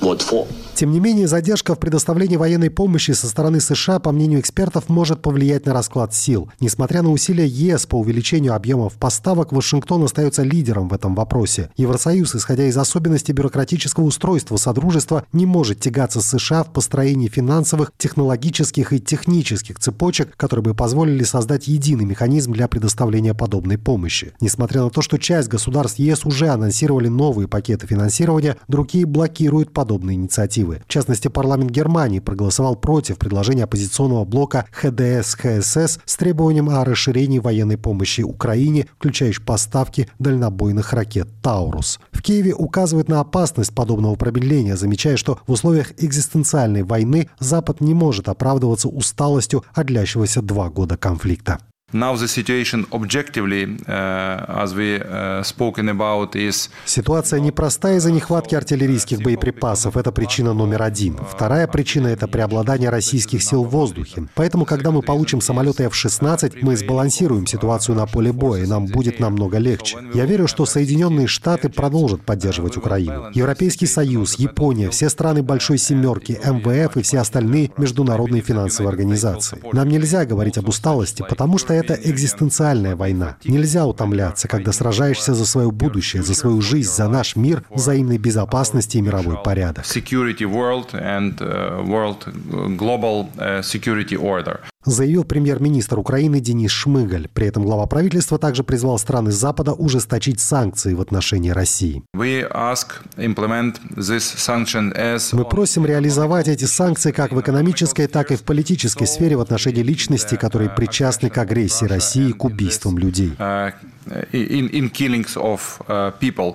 what for? Тем не менее, задержка в предоставлении военной помощи со стороны США, по мнению экспертов, может повлиять на расклад сил. Несмотря на усилия ЕС по увеличению объемов поставок, Вашингтон остается лидером в этом вопросе. Евросоюз, исходя из особенностей бюрократического устройства Содружества, не может тягаться с США в построении финансовых, технологических и технических цепочек, которые бы позволили создать единый механизм для предоставления подобной помощи. Несмотря на то, что часть государств ЕС уже анонсировали новые пакеты финансирования, другие блокируют подобные инициативы инициативы. В частности, парламент Германии проголосовал против предложения оппозиционного блока ХДС-ХСС с требованием о расширении военной помощи Украине, включающей поставки дальнобойных ракет «Таурус». В Киеве указывают на опасность подобного промедления, замечая, что в условиях экзистенциальной войны Запад не может оправдываться усталостью от длящегося два года конфликта. Ситуация непростая из-за нехватки артиллерийских боеприпасов. Это причина номер один. Вторая причина — это преобладание российских сил в воздухе. Поэтому, когда мы получим самолеты F-16, мы сбалансируем ситуацию на поле боя, и нам будет намного легче. Я верю, что Соединенные Штаты продолжат поддерживать Украину. Европейский Союз, Япония, все страны Большой Семерки, МВФ и все остальные международные финансовые организации. Нам нельзя говорить об усталости, потому что это экзистенциальная война. Нельзя утомляться, когда сражаешься за свое будущее, за свою жизнь, за наш мир, взаимной безопасности и мировой порядок. Заявил премьер-министр Украины Денис Шмыгаль. При этом глава правительства также призвал страны Запада ужесточить санкции в отношении России. Мы просим реализовать эти санкции как в экономической, так и в политической сфере в отношении личностей, которые причастны к агрессии России и к убийствам людей. Uh, uh.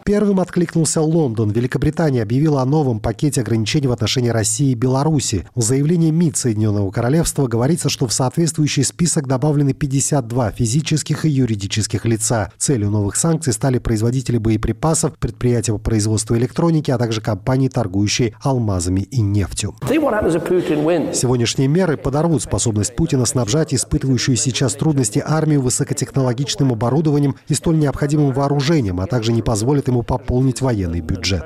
Первым откликнулся Лондон. Великобритания объявила о новом пакете ограничений в отношении России и Беларуси. В заявлении МИД Соединенного Королевства говорится, что в соответствующий список добавлены 52 физических и юридических лица. Целью новых санкций стали производители боеприпасов, предприятия по производству электроники, а также компании, торгующие алмазами и нефтью. Сегодняшние меры подорвут способность Путина снабжать испытывающую сейчас трудности армию высокотехнологичным оборудованием и столь необходимым вооружением, а также не позволит ему пополнить военный бюджет.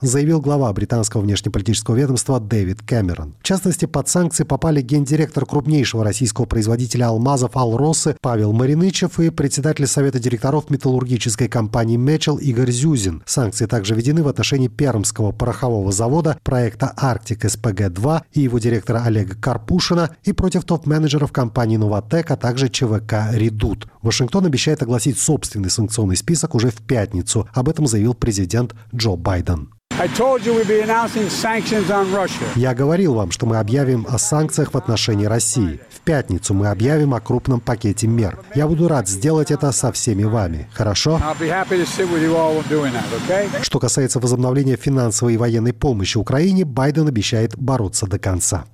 Заявил глава британского внешнеполитического ведомства Дэвид Кэмерон. В частности, под санкции попали гендиректор крупнейшего российского производителя алмазов «Алросы» Павел Маринычев и председатель Совета директоров металлургической компании «Мечел» Игорь Зюзин. Санкции также введены в отношении Пермского порохового завода, проекта «Арктик СПГ-2» и его директора Олега Карпушина и против топ-менеджеров компании «Новотек», а также ЧВК «Редут». Вашингтон обещает огласить собственный санкционный список уже в пятницу. Об этом заявил президент Джо Байден. Я говорил вам, что мы объявим о санкциях в отношении России. В пятницу мы объявим о крупном пакете мер. Я буду рад сделать это со всеми вами. Хорошо? Что касается возобновления финансовой и военной помощи Украине, Байден обещает бороться до конца.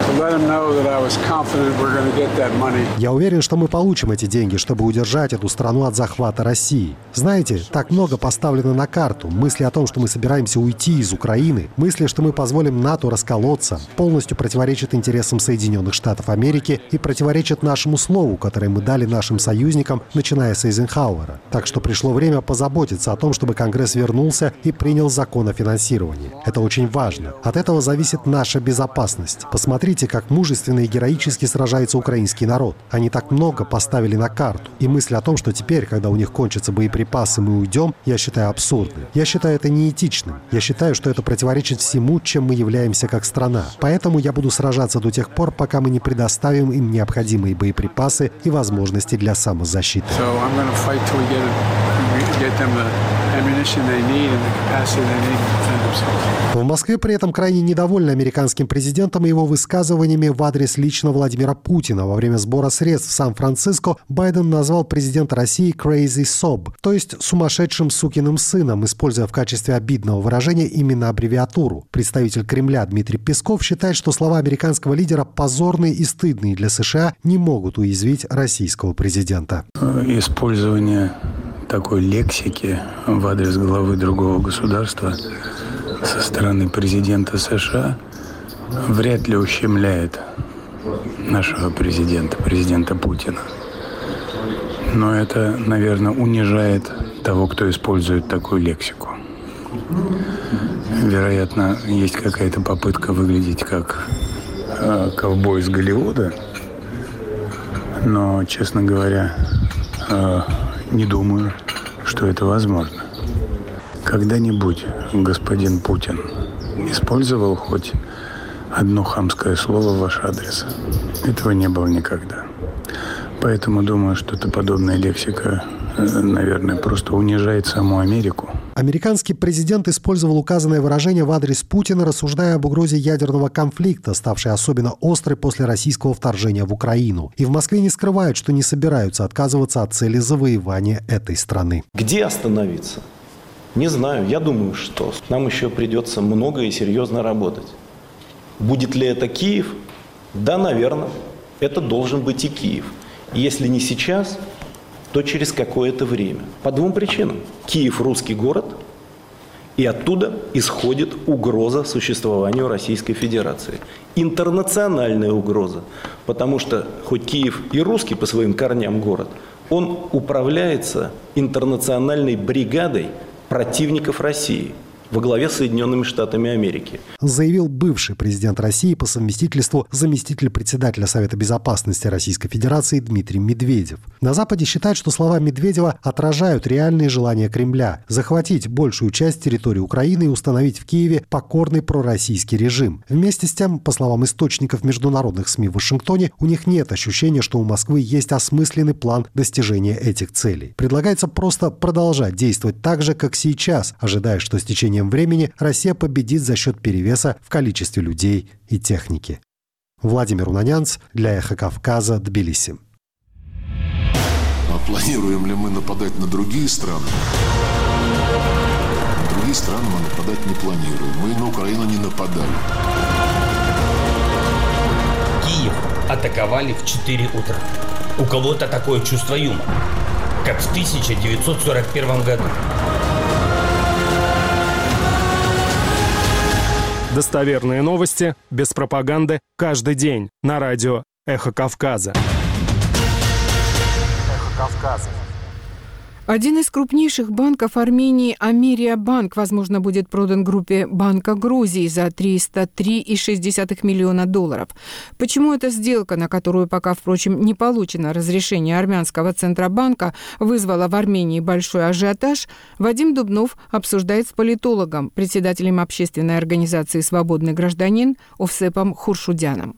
Я уверен, что мы получим эти деньги, чтобы удержать эту страну от захвата России. Знаете, так много поставлено на карту. Мысли о том, что мы собираемся уйти из Украины, мысли, что мы позволим НАТО расколоться, полностью противоречат интересам Соединенных Штатов Америки и противоречат нашему слову, которое мы дали нашим союзникам, начиная с Эйзенхауэра. Так что пришло время позаботиться о том, чтобы Конгресс вернулся и принял закон о финансировании. Это очень важно. От этого зависит наша безопасность. Посмотрите, как мужественно и героически сражается украинский народ. Они так много поставили на карту. И мысль о том, что теперь, когда у них кончатся боеприпасы, мы уйдем, я считаю абсурдной. Я считаю это неэтичным. Я считаю, что это противоречит всему, чем мы являемся как страна. Поэтому я буду сражаться до тех пор, пока мы не предоставим им необходимые боеприпасы и возможности для самозащиты. So В Москве при этом крайне недовольны американским президентом и его высказываниями в адрес лично Владимира Путина. Во время сбора средств в Сан-Франциско Байден назвал президента России «crazy sob», то есть сумасшедшим сукиным сыном, используя в качестве обидного выражения именно аббревиатуру. Представитель Кремля Дмитрий Песков считает, что слова американского лидера позорные и стыдные для США не могут уязвить российского президента. Использование такой лексики в адрес главы другого государства со стороны президента США вряд ли ущемляет нашего президента, президента Путина. Но это, наверное, унижает того, кто использует такую лексику. Вероятно, есть какая-то попытка выглядеть как э, ковбой из Голливуда. Но, честно говоря, э, не думаю, что это возможно. Когда-нибудь господин Путин использовал хоть одно хамское слово в ваш адрес? Этого не было никогда. Поэтому думаю, что это подобная лексика, наверное, просто унижает саму Америку. Американский президент использовал указанное выражение в адрес Путина, рассуждая об угрозе ядерного конфликта, ставшей особенно острой после российского вторжения в Украину. И в Москве не скрывают, что не собираются отказываться от цели завоевания этой страны. Где остановиться? Не знаю. Я думаю, что нам еще придется много и серьезно работать. Будет ли это Киев? Да, наверное. Это должен быть и Киев. Если не сейчас, то через какое-то время. По двум причинам. Киев – русский город, и оттуда исходит угроза существованию Российской Федерации. Интернациональная угроза. Потому что хоть Киев и русский по своим корням город, он управляется интернациональной бригадой противников России – во главе с Соединенными Штатами Америки. Заявил бывший президент России по совместительству заместитель председателя Совета Безопасности Российской Федерации Дмитрий Медведев. На Западе считают, что слова Медведева отражают реальные желания Кремля захватить большую часть территории Украины и установить в Киеве покорный пророссийский режим. Вместе с тем, по словам источников международных СМИ в Вашингтоне, у них нет ощущения, что у Москвы есть осмысленный план достижения этих целей. Предлагается просто продолжать действовать так же, как сейчас, ожидая, что с течением течением времени Россия победит за счет перевеса в количестве людей и техники. Владимир Унанянц для «Эхо Кавказа», Тбилиси. А планируем ли мы нападать на другие страны? На другие страны мы нападать не планируем. Мы на Украину не нападали. Киев атаковали в 4 утра. У кого-то такое чувство юмора, как в 1941 году. Достоверные новости, без пропаганды, каждый день на радио «Эхо Кавказа». «Эхо Кавказа». Один из крупнейших банков Армении, Америя Банк, возможно, будет продан группе Банка Грузии за 303,6 миллиона долларов. Почему эта сделка, на которую пока, впрочем, не получено разрешение армянского Центробанка, вызвала в Армении большой ажиотаж, Вадим Дубнов обсуждает с политологом, председателем общественной организации «Свободный гражданин» Овсепом Хуршудяном.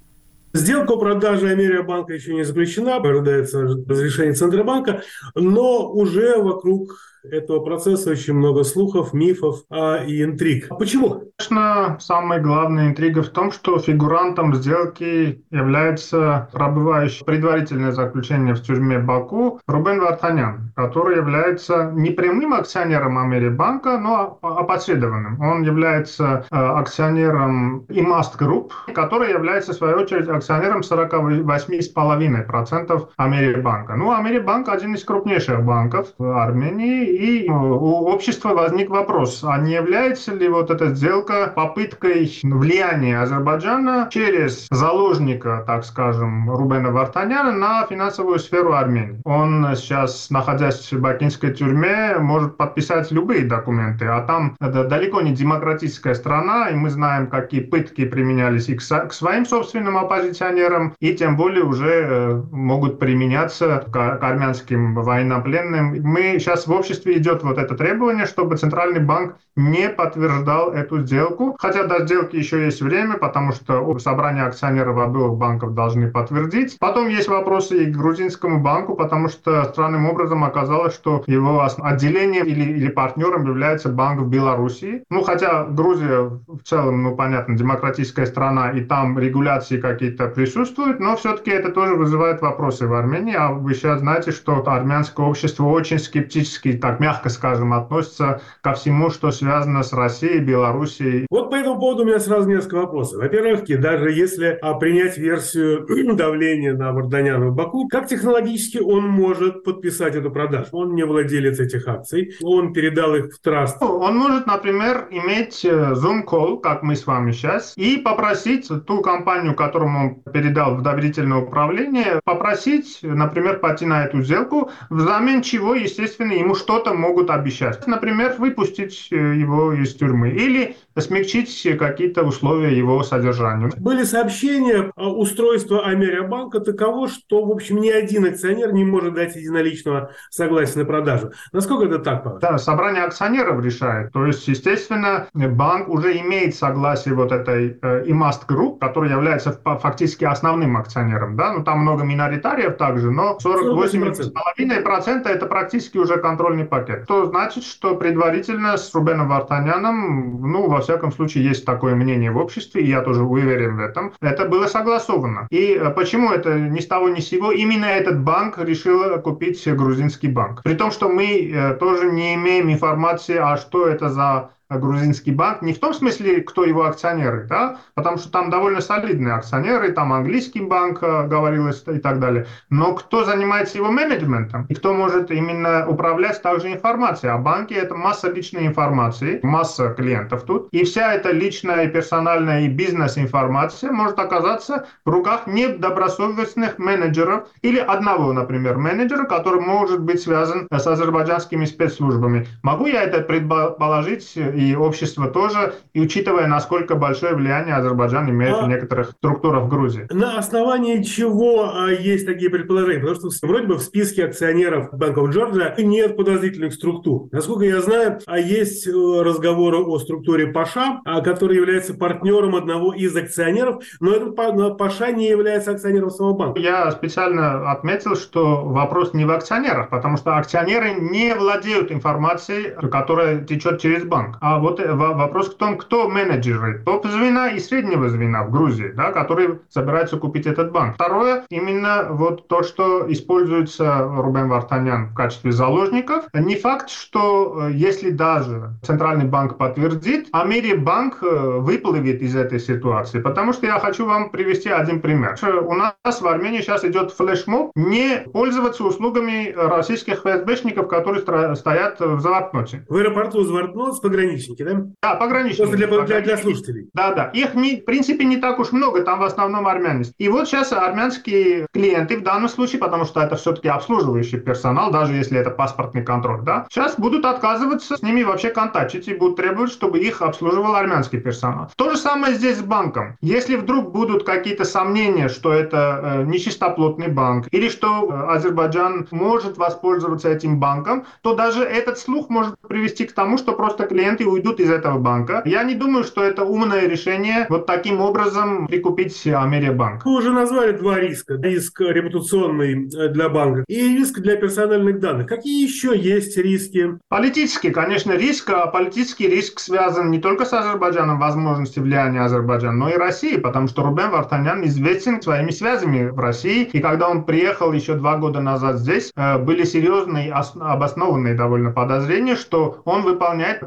Сделка о продаже Америабанка еще не заключена, ожидается разрешение Центробанка, но уже вокруг этого процесса очень много слухов, мифов а, и интриг. Почему? Конечно, самая главная интрига в том, что фигурантом сделки является пробывающий предварительное заключение в тюрьме Баку Рубен Вартанян, который является не прямым акционером Америбанка, но опосредованным. Он является э, акционером Imast Group, который является, в свою очередь, акционером 48,5% Америбанка. Ну, Америбанк один из крупнейших банков в Армении, и э, у общества возник вопрос, а не является ли вот эта сделка попыткой влияния Азербайджана через заложника, так скажем, Рубена Вартаняна на финансовую сферу Армении? Он сейчас, находясь в бакинской тюрьме, может подписать любые документы, а там это далеко не демократическая страна, и мы знаем, какие пытки применялись и к своим собственным оппозиционерам, и тем более уже э, могут применяться к армянским военнопленным. Мы сейчас в обществе обществе идет вот это требование, чтобы Центральный банк не подтверждал эту сделку. Хотя до сделки еще есть время, потому что собрание акционеров обоих банков должны подтвердить. Потом есть вопросы и к грузинскому банку, потому что странным образом оказалось, что его отделением или, или партнером является банк в Белоруссии. Ну, хотя Грузия в целом, ну, понятно, демократическая страна, и там регуляции какие-то присутствуют, но все-таки это тоже вызывает вопросы в Армении. А вы сейчас знаете, что армянское общество очень скептически, так мягко скажем, относится ко всему, что связано с Россией, Белоруссией. Вот по этому поводу у меня сразу несколько вопросов. Во-первых, даже если а, принять версию давления на Варданяна в Баку, как технологически он может подписать эту продажу? Он не владелец этих акций, он передал их в траст. Он может, например, иметь э, Zoom-call, как мы с вами сейчас, и попросить ту компанию, которому он передал в доверительное управление, попросить, например, пойти на эту сделку, взамен чего, естественно, ему что-то могут обещать. Например, выпустить э, его из тюрьмы или смягчить какие-то условия его содержания. Были сообщения, а, устройство Америабанка таково, что, в общем, ни один акционер не может дать единоличного согласия на продажу. Насколько это так, Павел? Да, собрание акционеров решает. То есть, естественно, банк уже имеет согласие вот этой э, Imast Group, который является фактически основным акционером. Да? Ну, там много миноритариев также, но 48,5% это практически уже контрольный пакет. То значит, что предварительно с Рубеном Вартаняном, ну, во всяком случае, есть такое мнение в обществе, и я тоже уверен в этом, это было согласовано. И э, почему это ни с того ни с сего именно этот банк решил купить грузинский банк? При том, что мы э, тоже не имеем информации, а что это за грузинский банк, не в том смысле, кто его акционеры, да, потому что там довольно солидные акционеры, там английский банк э, говорилось и так далее, но кто занимается его менеджментом и кто может именно управлять также информацией. А банки это масса личной информации, масса клиентов тут, и вся эта личная, персональная, и бизнес-информация может оказаться в руках недобросовестных менеджеров или одного, например, менеджера, который может быть связан с азербайджанскими спецслужбами. Могу я это предположить и общество тоже, и учитывая, насколько большое влияние Азербайджан имеет а в некоторых структурах в Грузии. На основании чего а, есть такие предположения? Потому что вроде бы в списке акционеров of Georgia нет подозрительных структур. Насколько я знаю, а есть э, разговоры о структуре Паша, а, который является партнером одного из акционеров, но этот Паша не является акционером самого банка. Я специально отметил, что вопрос не в акционерах, потому что акционеры не владеют информацией, которая течет через банк. А вот э, вопрос в том, кто менеджеры топ-звена и среднего звена в Грузии, да, которые собираются купить этот банк. Второе, именно вот то, что используется Рубен Вартанян в качестве заложников. Не факт, что э, если даже Центральный банк подтвердит, Америбанк э, выплывет из этой ситуации. Потому что я хочу вам привести один пример. У нас в Армении сейчас идет флешмоб не пользоваться услугами российских ФСБшников, которые стоят в Завартноте. В аэропорту Завартнот пограничники пограничники, да? Да, пограничники. Просто для, для, для слушателей. Да, да. Их, не, в принципе, не так уж много, там в основном армяне. И вот сейчас армянские клиенты в данном случае, потому что это все-таки обслуживающий персонал, даже если это паспортный контроль, да, сейчас будут отказываться с ними вообще контактить и будут требовать, чтобы их обслуживал армянский персонал. То же самое здесь с банком. Если вдруг будут какие-то сомнения, что это э, нечистоплотный банк, или что э, Азербайджан может воспользоваться этим банком, то даже этот слух может привести к тому, что просто клиенты уйдут из этого банка. Я не думаю, что это умное решение вот таким образом прикупить Америбанк. Вы уже назвали два риска. Риск репутационный э, для банка и риск для персональных данных. Какие еще есть риски? Политический, конечно, риск. А политический риск связан не только с Азербайджаном, возможностью влияния Азербайджана, но и России, потому что Рубен Вартанян известен своими связями в России. И когда он приехал еще два года назад здесь, э, были серьезные, обоснованные довольно подозрения, что он выполняет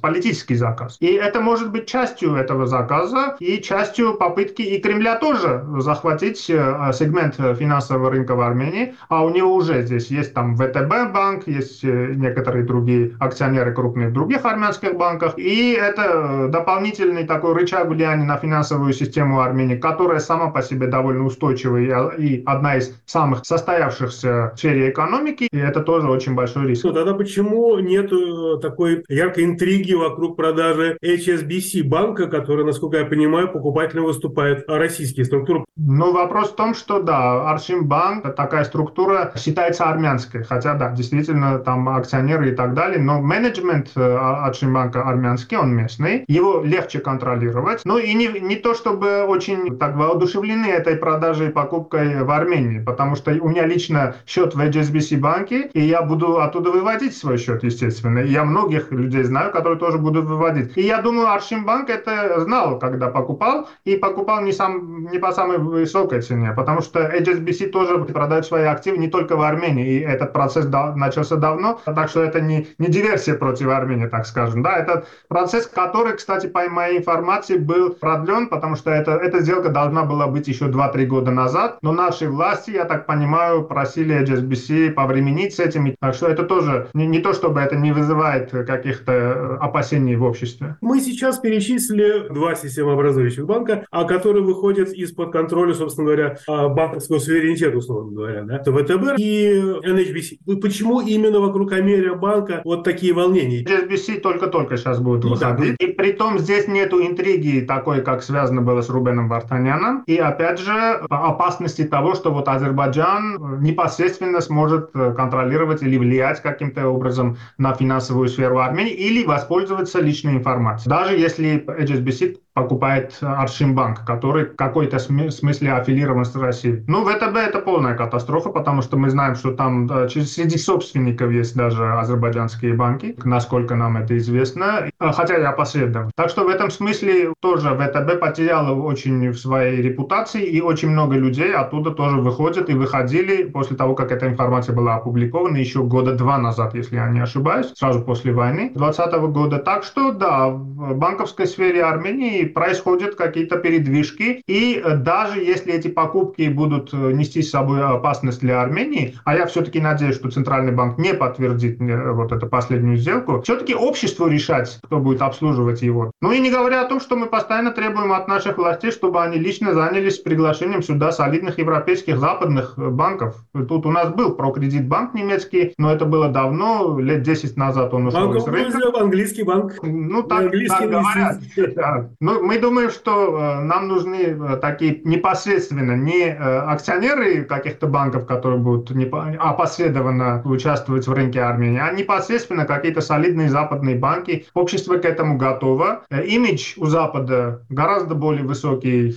политический заказ. И это может быть частью этого заказа и частью попытки и Кремля тоже захватить э, сегмент финансового рынка в Армении. А у него уже здесь есть там ВТБ банк, есть э, некоторые другие акционеры крупные в других армянских банках. И это дополнительный такой рычаг влияния на финансовую систему Армении, которая сама по себе довольно устойчивая и одна из самых состоявшихся в сфере экономики. И это тоже очень большой риск. Ну, тогда почему нет такой яркой интриги интриги вокруг продажи HSBC банка, который, насколько я понимаю, покупателем выступает российские структуры. Ну, вопрос в том, что да, Аршимбанк, такая структура считается армянской, хотя да, действительно там акционеры и так далее, но менеджмент э, Аршимбанка армянский, он местный, его легче контролировать. Ну и не, не то, чтобы очень так воодушевлены этой продажей и покупкой в Армении, потому что у меня лично счет в HSBC банке, и я буду оттуда выводить свой счет, естественно. Я многих людей знаю, которые тоже будут выводить. И я думаю, Аршимбанк это знал, когда покупал, и покупал не, сам, не по самой высокой цене, потому что HSBC тоже продает свои активы не только в Армении, и этот процесс да, начался давно, так что это не, не диверсия против Армении, так скажем. Да, это процесс, который, кстати, по моей информации, был продлен, потому что это, эта сделка должна была быть еще 2-3 года назад, но наши власти, я так понимаю, просили HSBC повременить с этим, так что это тоже не, не то, чтобы это не вызывает каких-то э, опасений в обществе. Мы сейчас перечислили два системообразующих банка, а которые выходят из-под контроля, собственно говоря, а, банковского суверенитета, условно говоря, да? Это ВТБ и NHBC. Почему именно вокруг Америабанка вот такие волнения? HSBC только-только сейчас будет ну, выходить. Да. И при том здесь нету интриги такой, как связано было с Рубеном Вартаняном. И опять же, опасности того, что вот Азербайджан непосредственно сможет контролировать или влиять каким-то образом на финансовую сферу Армении или воспользоваться личной информацией. Даже если HSBC покупает Аршимбанк, который в какой-то смысле аффилирован с Россией. Ну, ВТБ это полная катастрофа, потому что мы знаем, что там среди собственников есть даже азербайджанские банки, насколько нам это известно, хотя я посредом. Так что в этом смысле тоже ВТБ потеряла очень в своей репутации, и очень много людей оттуда тоже выходят и выходили после того, как эта информация была опубликована еще года два назад, если я не ошибаюсь, сразу после войны 2020 года. Так что да, в банковской сфере Армении происходят какие-то передвижки, и э, даже если эти покупки будут э, нести с собой опасность для Армении, а я все-таки надеюсь, что Центральный банк не подтвердит э, вот эту последнюю сделку, все-таки обществу решать, кто будет обслуживать его. Ну и не говоря о том, что мы постоянно требуем от наших властей, чтобы они лично занялись приглашением сюда солидных европейских западных банков. Тут у нас был прокредитбанк немецкий, но это было давно, лет 10 назад он ушел Банк из рынка. Английский банк. Ну, так, так говорят. Да. Ну, мы думаем, что э, нам нужны э, такие непосредственно не э, акционеры каких-то банков, которые будут опосредованно участвовать в рынке Армении, а непосредственно какие-то солидные западные банки. Общество к этому готово. Имидж у Запада гораздо более высокий,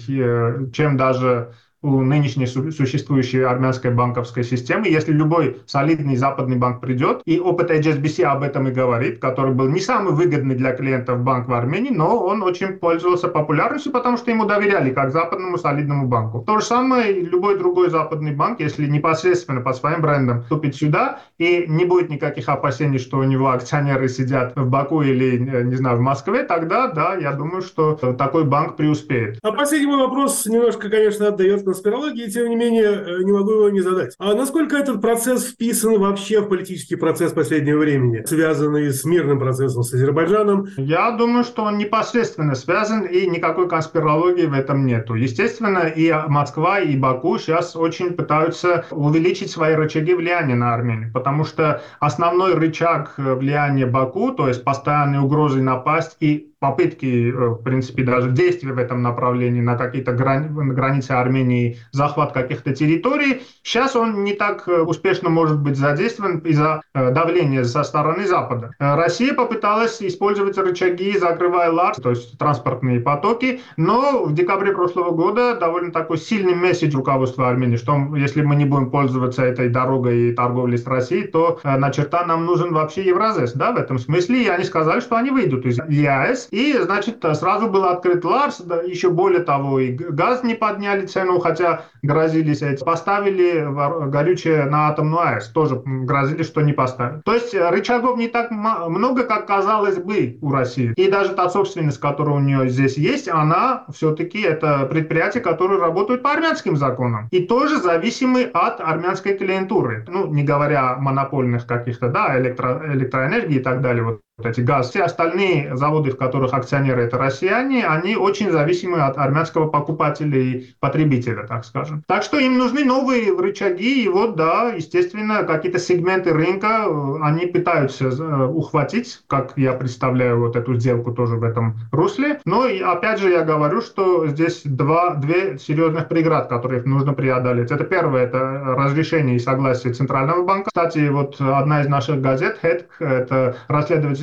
чем даже у нынешней существующей армянской банковской системы. Если любой солидный западный банк придет, и опыт HSBC об этом и говорит, который был не самый выгодный для клиентов банк в Армении, но он очень пользовался популярностью, потому что ему доверяли как западному солидному банку. То же самое любой другой западный банк, если непосредственно по своим брендам вступит сюда, и не будет никаких опасений, что у него акционеры сидят в Баку или, э, не знаю, в Москве, тогда, да, я думаю, что такой банк преуспеет. А последний мой вопрос немножко, конечно, отдает конспирологии, тем не менее, э, не могу его не задать. А насколько этот процесс вписан вообще в политический процесс последнего времени, связанный с мирным процессом с Азербайджаном? Я думаю, что он непосредственно связан, и никакой конспирологии в этом нету. Естественно, и Москва, и Баку сейчас очень пытаются увеличить свои рычаги влияния на Армению, потому что основной рычаг влияния Баку, то есть постоянные угрозы напасть и попытки, э, в принципе, даже действия в этом направлении на какие-то грани границы Армении, захват каких-то территорий, сейчас он не так э, успешно может быть задействован из-за э, давления со стороны Запада. Россия попыталась использовать рычаги, закрывая ЛАРС, то есть транспортные потоки, но в декабре прошлого года довольно такой сильный месседж руководства Армении, что если мы не будем пользоваться этой дорогой и торговлей с Россией, то на черта нам нужен вообще Евразес, да, в этом смысле, и они сказали, что они выйдут из ЕАЭС, и, значит, сразу был открыт Ларс, да, еще более того, и газ не подняли цену, хотя грозились эти. Поставили горючее на атомную АЭС, тоже грозили, что не поставят. То есть рычагов не так много, как казалось бы у России. И даже та собственность, которая у нее здесь есть, она все-таки это предприятие, которое работает по армянским законам. И тоже зависимы от армянской клиентуры. Ну, не говоря о монопольных каких-то, да, электро, электроэнергии и так далее. Вот эти газ. Все остальные заводы, в которых акционеры это россияне, они очень зависимы от армянского покупателя и потребителя, так скажем. Так что им нужны новые рычаги, и вот, да, естественно, какие-то сегменты рынка э, они пытаются э, ухватить, как я представляю вот эту сделку тоже в этом русле. Но, и опять же, я говорю, что здесь два, две серьезных преград, которые нужно преодолеть. Это первое, это разрешение и согласие Центрального банка. Кстати, вот одна из наших газет, HEDC, это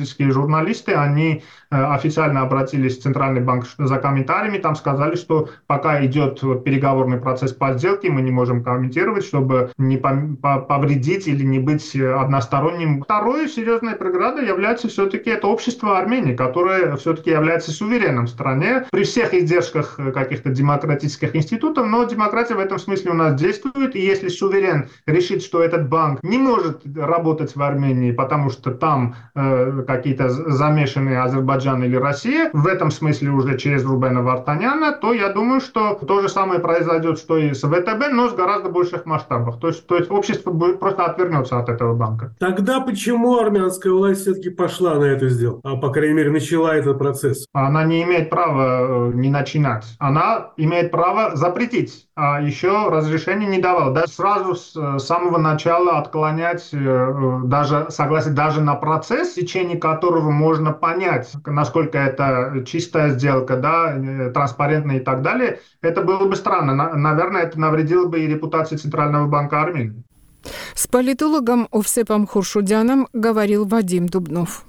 расследовательские журналисты, они официально обратились в Центральный банк за комментариями, там сказали, что пока идет переговорный процесс по сделке, мы не можем комментировать, чтобы не повредить или не быть односторонним. Второе серьезная преграда является все-таки это общество Армении, которое все-таки является суверенным в стране при всех издержках каких-то демократических институтов, но демократия в этом смысле у нас действует, и если суверен решит, что этот банк не может работать в Армении, потому что там э, какие-то замешанные Азербайджан или Россия, в этом смысле уже через Рубена Вартаняна, то я думаю, что то же самое произойдет, что и с ВТБ, но с гораздо больших масштабах. То есть, то есть общество будет просто отвернется от этого банка. Тогда почему армянская власть все-таки пошла на эту сделку? А, по крайней мере, начала этот процесс? Она не имеет права э, не начинать. Она имеет право запретить, а еще разрешение не давала. Да, сразу с э, самого начала отклонять э, даже согласие даже на процесс, в течение которого можно понять, насколько это чистая сделка, да, транспарентная и так далее, это было бы странно. Наверное, это навредило бы и репутации Центрального банка Армении. С политологом Овсепом Хуршудяном говорил Вадим Дубнов.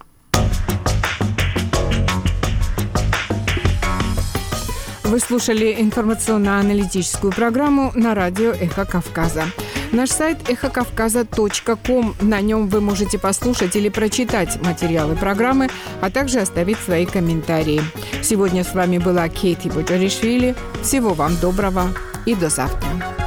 Вы слушали информационно-аналитическую программу на радио «Эхо Кавказа». Наш сайт эхокавказа.ком. На нем вы можете послушать или прочитать материалы программы, а также оставить свои комментарии. Сегодня с вами была Кейти Буджаришвили. Всего вам доброго и до завтра.